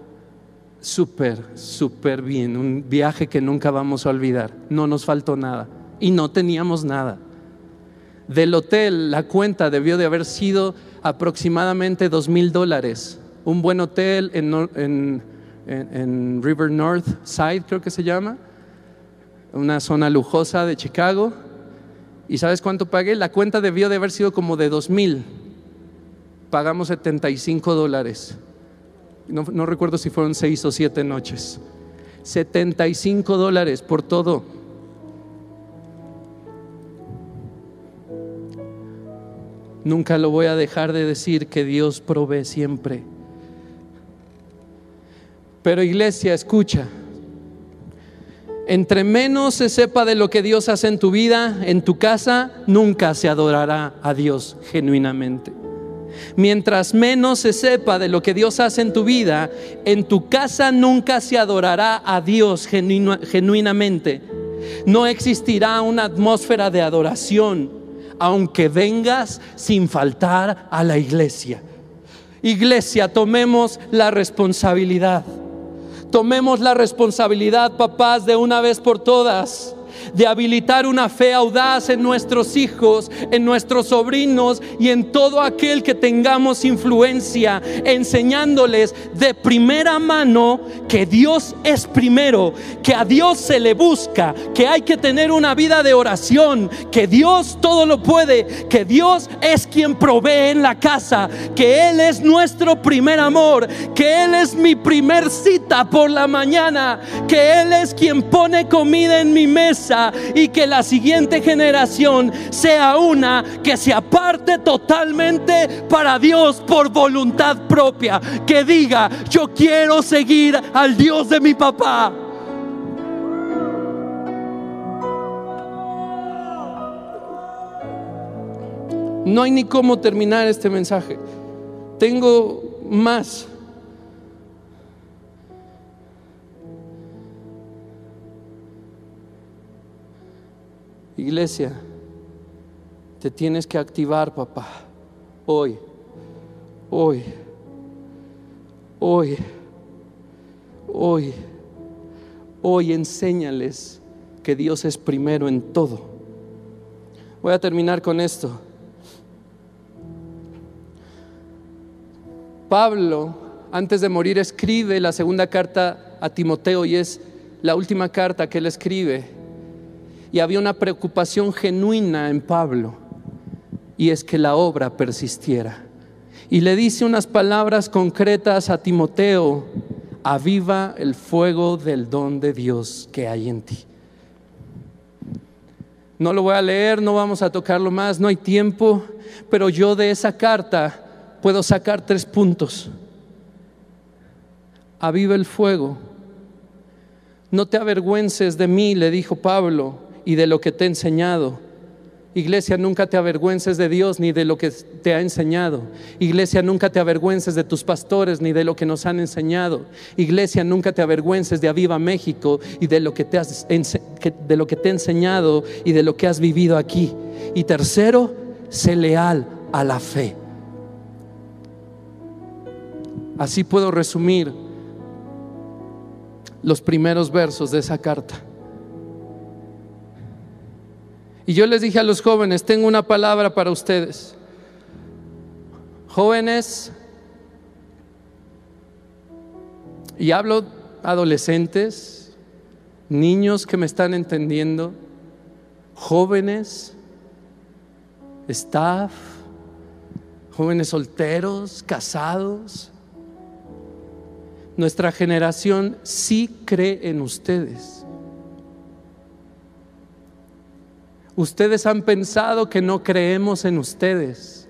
súper, súper bien, un viaje que nunca vamos a olvidar. No nos faltó nada y no teníamos nada. Del hotel, la cuenta debió de haber sido aproximadamente dos mil dólares. Un buen hotel en, en River North Side, creo que se llama, una zona lujosa de Chicago. ¿Y sabes cuánto pagué? La cuenta debió de haber sido como de dos mil pagamos 75 dólares. No, recuerdo si fueron seis o siete noches. 75 dólares por todo. Nunca lo voy a dejar de decir que Dios provee siempre. Pero iglesia, escucha. Entre menos se sepa de lo que Dios hace en tu vida, en tu casa, nunca se adorará a Dios genuinamente. Mientras menos se sepa de lo que Dios hace en tu vida, en tu casa nunca se adorará a Dios genuinamente. No existirá una atmósfera de adoración, aunque vengas sin faltar a la iglesia. Iglesia, tomemos la responsabilidad. Tomemos la responsabilidad, papás, de una vez por todas de habilitar una fe audaz en nuestros hijos, en nuestros sobrinos y en todo aquel que tengamos influencia, enseñándoles de primera mano que Dios es primero, que a Dios se le busca, que hay que tener una vida de oración, que Dios todo lo puede, que Dios es quien provee en la casa, que Él es nuestro primer amor, que Él es mi primer cita por la mañana, que Él es quien pone comida en mi mesa y que la siguiente generación sea una que se aparte totalmente para Dios por voluntad propia, que diga, yo quiero seguir al Dios de mi papá. No hay ni cómo terminar este mensaje. Tengo más. Iglesia, te tienes que activar, papá. Hoy, hoy, hoy, hoy, hoy enséñales que Dios es primero en todo. Voy a terminar con esto. Pablo, antes de morir, escribe la segunda carta a Timoteo y es la última carta que él escribe y había una preocupación genuina en Pablo y es que la obra persistiera. Y le dice unas palabras concretas a Timoteo, aviva el fuego del don de Dios que hay en ti. No lo voy a leer, no vamos a tocarlo más, no hay tiempo, pero yo de esa carta puedo sacar tres puntos. Aviva el fuego. No te avergüences de mí, le dijo Pablo, y de lo que te he enseñado. Iglesia, nunca te avergüences de Dios ni de lo que te ha enseñado. Iglesia, nunca te avergüences de tus pastores ni de lo que nos han enseñado. Iglesia, nunca te avergüences de Aviva México y de lo que te, has, de lo que te he enseñado y de lo que has vivido aquí. Y tercero, sé leal a la fe. Así puedo resumir los primeros versos de esa carta. Y yo les dije a los jóvenes, tengo una palabra para ustedes. Jóvenes, y hablo adolescentes, niños que me están entendiendo, jóvenes, staff, jóvenes solteros, casados. Nuestra generación sí cree en ustedes. Ustedes han pensado que no creemos en ustedes.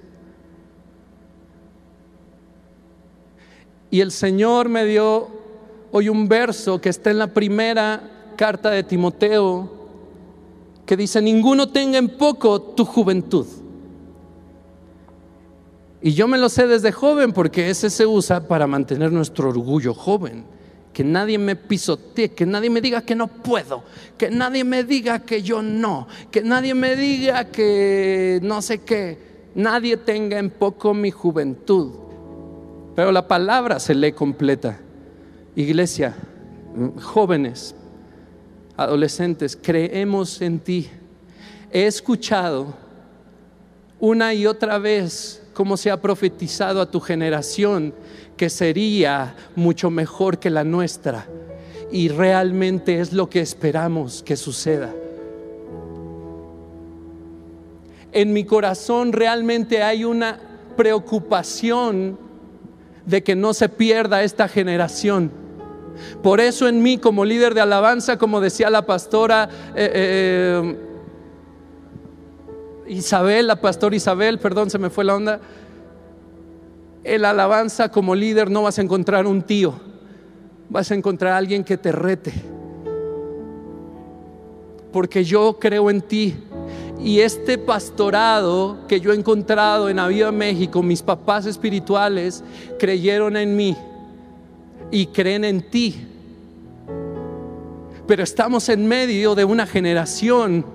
Y el Señor me dio hoy un verso que está en la primera carta de Timoteo, que dice, ninguno tenga en poco tu juventud. Y yo me lo sé desde joven porque ese se usa para mantener nuestro orgullo joven. Que nadie me pisotee, que nadie me diga que no puedo, que nadie me diga que yo no, que nadie me diga que no sé qué, nadie tenga en poco mi juventud. Pero la palabra se lee completa. Iglesia, jóvenes, adolescentes, creemos en ti. He escuchado una y otra vez cómo se ha profetizado a tu generación que sería mucho mejor que la nuestra. Y realmente es lo que esperamos que suceda. En mi corazón realmente hay una preocupación de que no se pierda esta generación. Por eso en mí como líder de alabanza, como decía la pastora eh, eh, Isabel, la pastora Isabel, perdón, se me fue la onda, el alabanza como líder no vas a encontrar un tío, vas a encontrar a alguien que te rete. Porque yo creo en ti, y este pastorado que yo he encontrado en Aviva México, mis papás espirituales creyeron en mí y creen en ti. Pero estamos en medio de una generación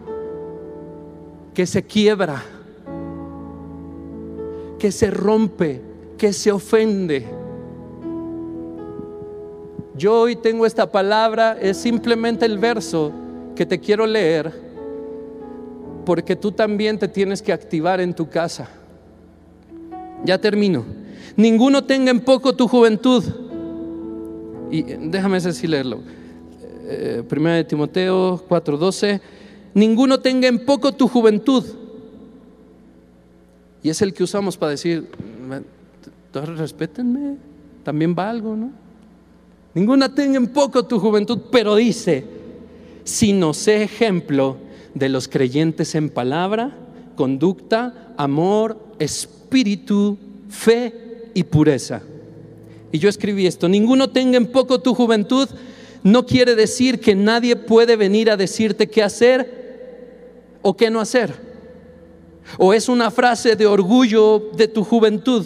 que se quiebra, que se rompe, que se ofende. Yo hoy tengo esta palabra, es simplemente el verso que te quiero leer porque tú también te tienes que activar en tu casa. Ya termino. Ninguno tenga en poco tu juventud. Y déjame así leerlo. Eh, primera de Timoteo 4:12. Ninguno tenga en poco tu juventud. Y es el que usamos para decir, respétenme, también valgo, ¿no? Ninguna tenga en poco tu juventud, pero dice, si no sé ejemplo de los creyentes en palabra, conducta, amor, espíritu, fe y pureza. Y yo escribí esto, ninguno tenga en poco tu juventud, no quiere decir que nadie puede venir a decirte qué hacer o qué no hacer. O es una frase de orgullo de tu juventud.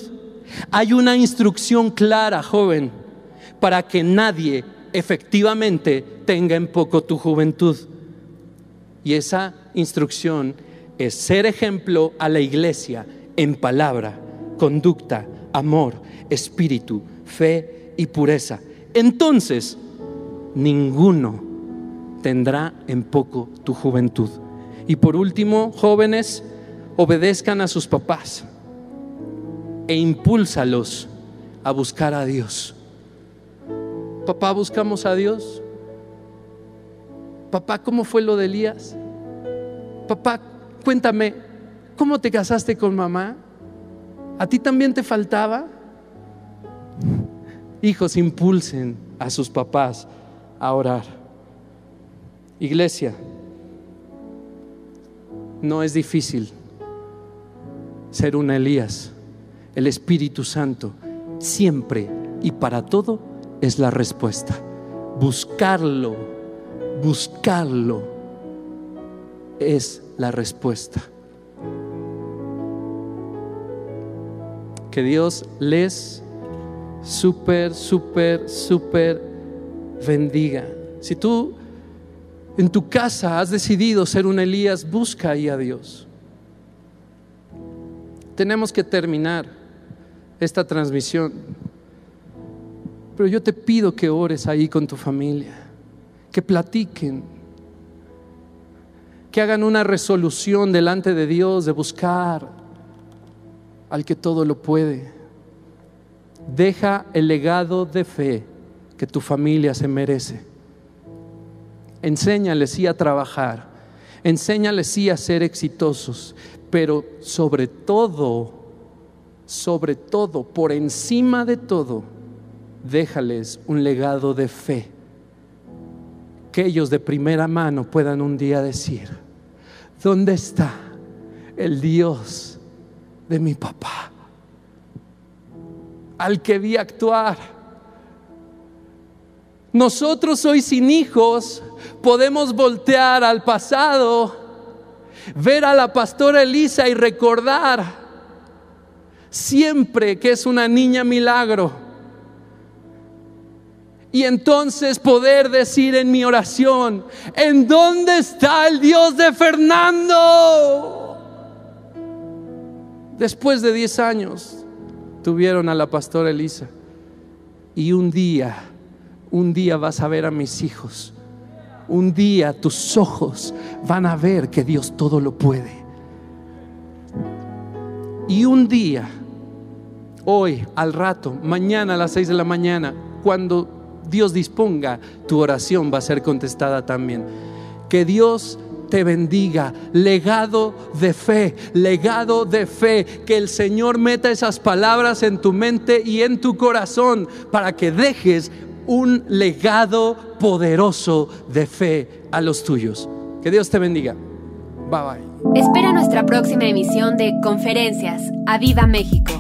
Hay una instrucción clara, joven, para que nadie efectivamente tenga en poco tu juventud. Y esa instrucción es ser ejemplo a la iglesia en palabra, conducta, amor, espíritu, fe y pureza. Entonces, ninguno tendrá en poco tu juventud. Y por último, jóvenes, obedezcan a sus papás e impúlsalos a buscar a Dios. Papá, buscamos a Dios. Papá, ¿cómo fue lo de Elías? Papá, cuéntame, ¿cómo te casaste con mamá? ¿A ti también te faltaba? Hijos, impulsen a sus papás a orar. Iglesia, no es difícil ser un Elías. El Espíritu Santo siempre y para todo es la respuesta. Buscarlo buscarlo es la respuesta. Que Dios les súper, súper, súper bendiga. Si tú en tu casa has decidido ser un Elías, busca ahí a Dios. Tenemos que terminar esta transmisión. Pero yo te pido que ores ahí con tu familia, que platiquen, que hagan una resolución delante de Dios de buscar al que todo lo puede. Deja el legado de fe que tu familia se merece. Enséñales sí a trabajar, enséñales sí a ser exitosos, pero sobre todo, sobre todo, por encima de todo, déjales un legado de fe. Que ellos de primera mano puedan un día decir, ¿dónde está el Dios de mi papá? Al que vi actuar. Nosotros hoy sin hijos podemos voltear al pasado, ver a la pastora Elisa y recordar siempre que es una niña milagro y entonces poder decir en mi oración, ¿en dónde está el Dios de Fernando? Después de 10 años tuvieron a la pastora Elisa. Y un día, un día vas a ver a mis hijos. Un día tus ojos van a ver que Dios todo lo puede. Y un día, hoy, al rato, mañana a las 6 de la mañana, cuando Dios disponga, tu oración va a ser contestada también. Que Dios te bendiga. Legado de fe, legado de fe. Que el Señor meta esas palabras en tu mente y en tu corazón para que dejes un legado poderoso de fe a los tuyos. Que Dios te bendiga. Bye bye. Espera nuestra próxima emisión de Conferencias. ¡A Viva México!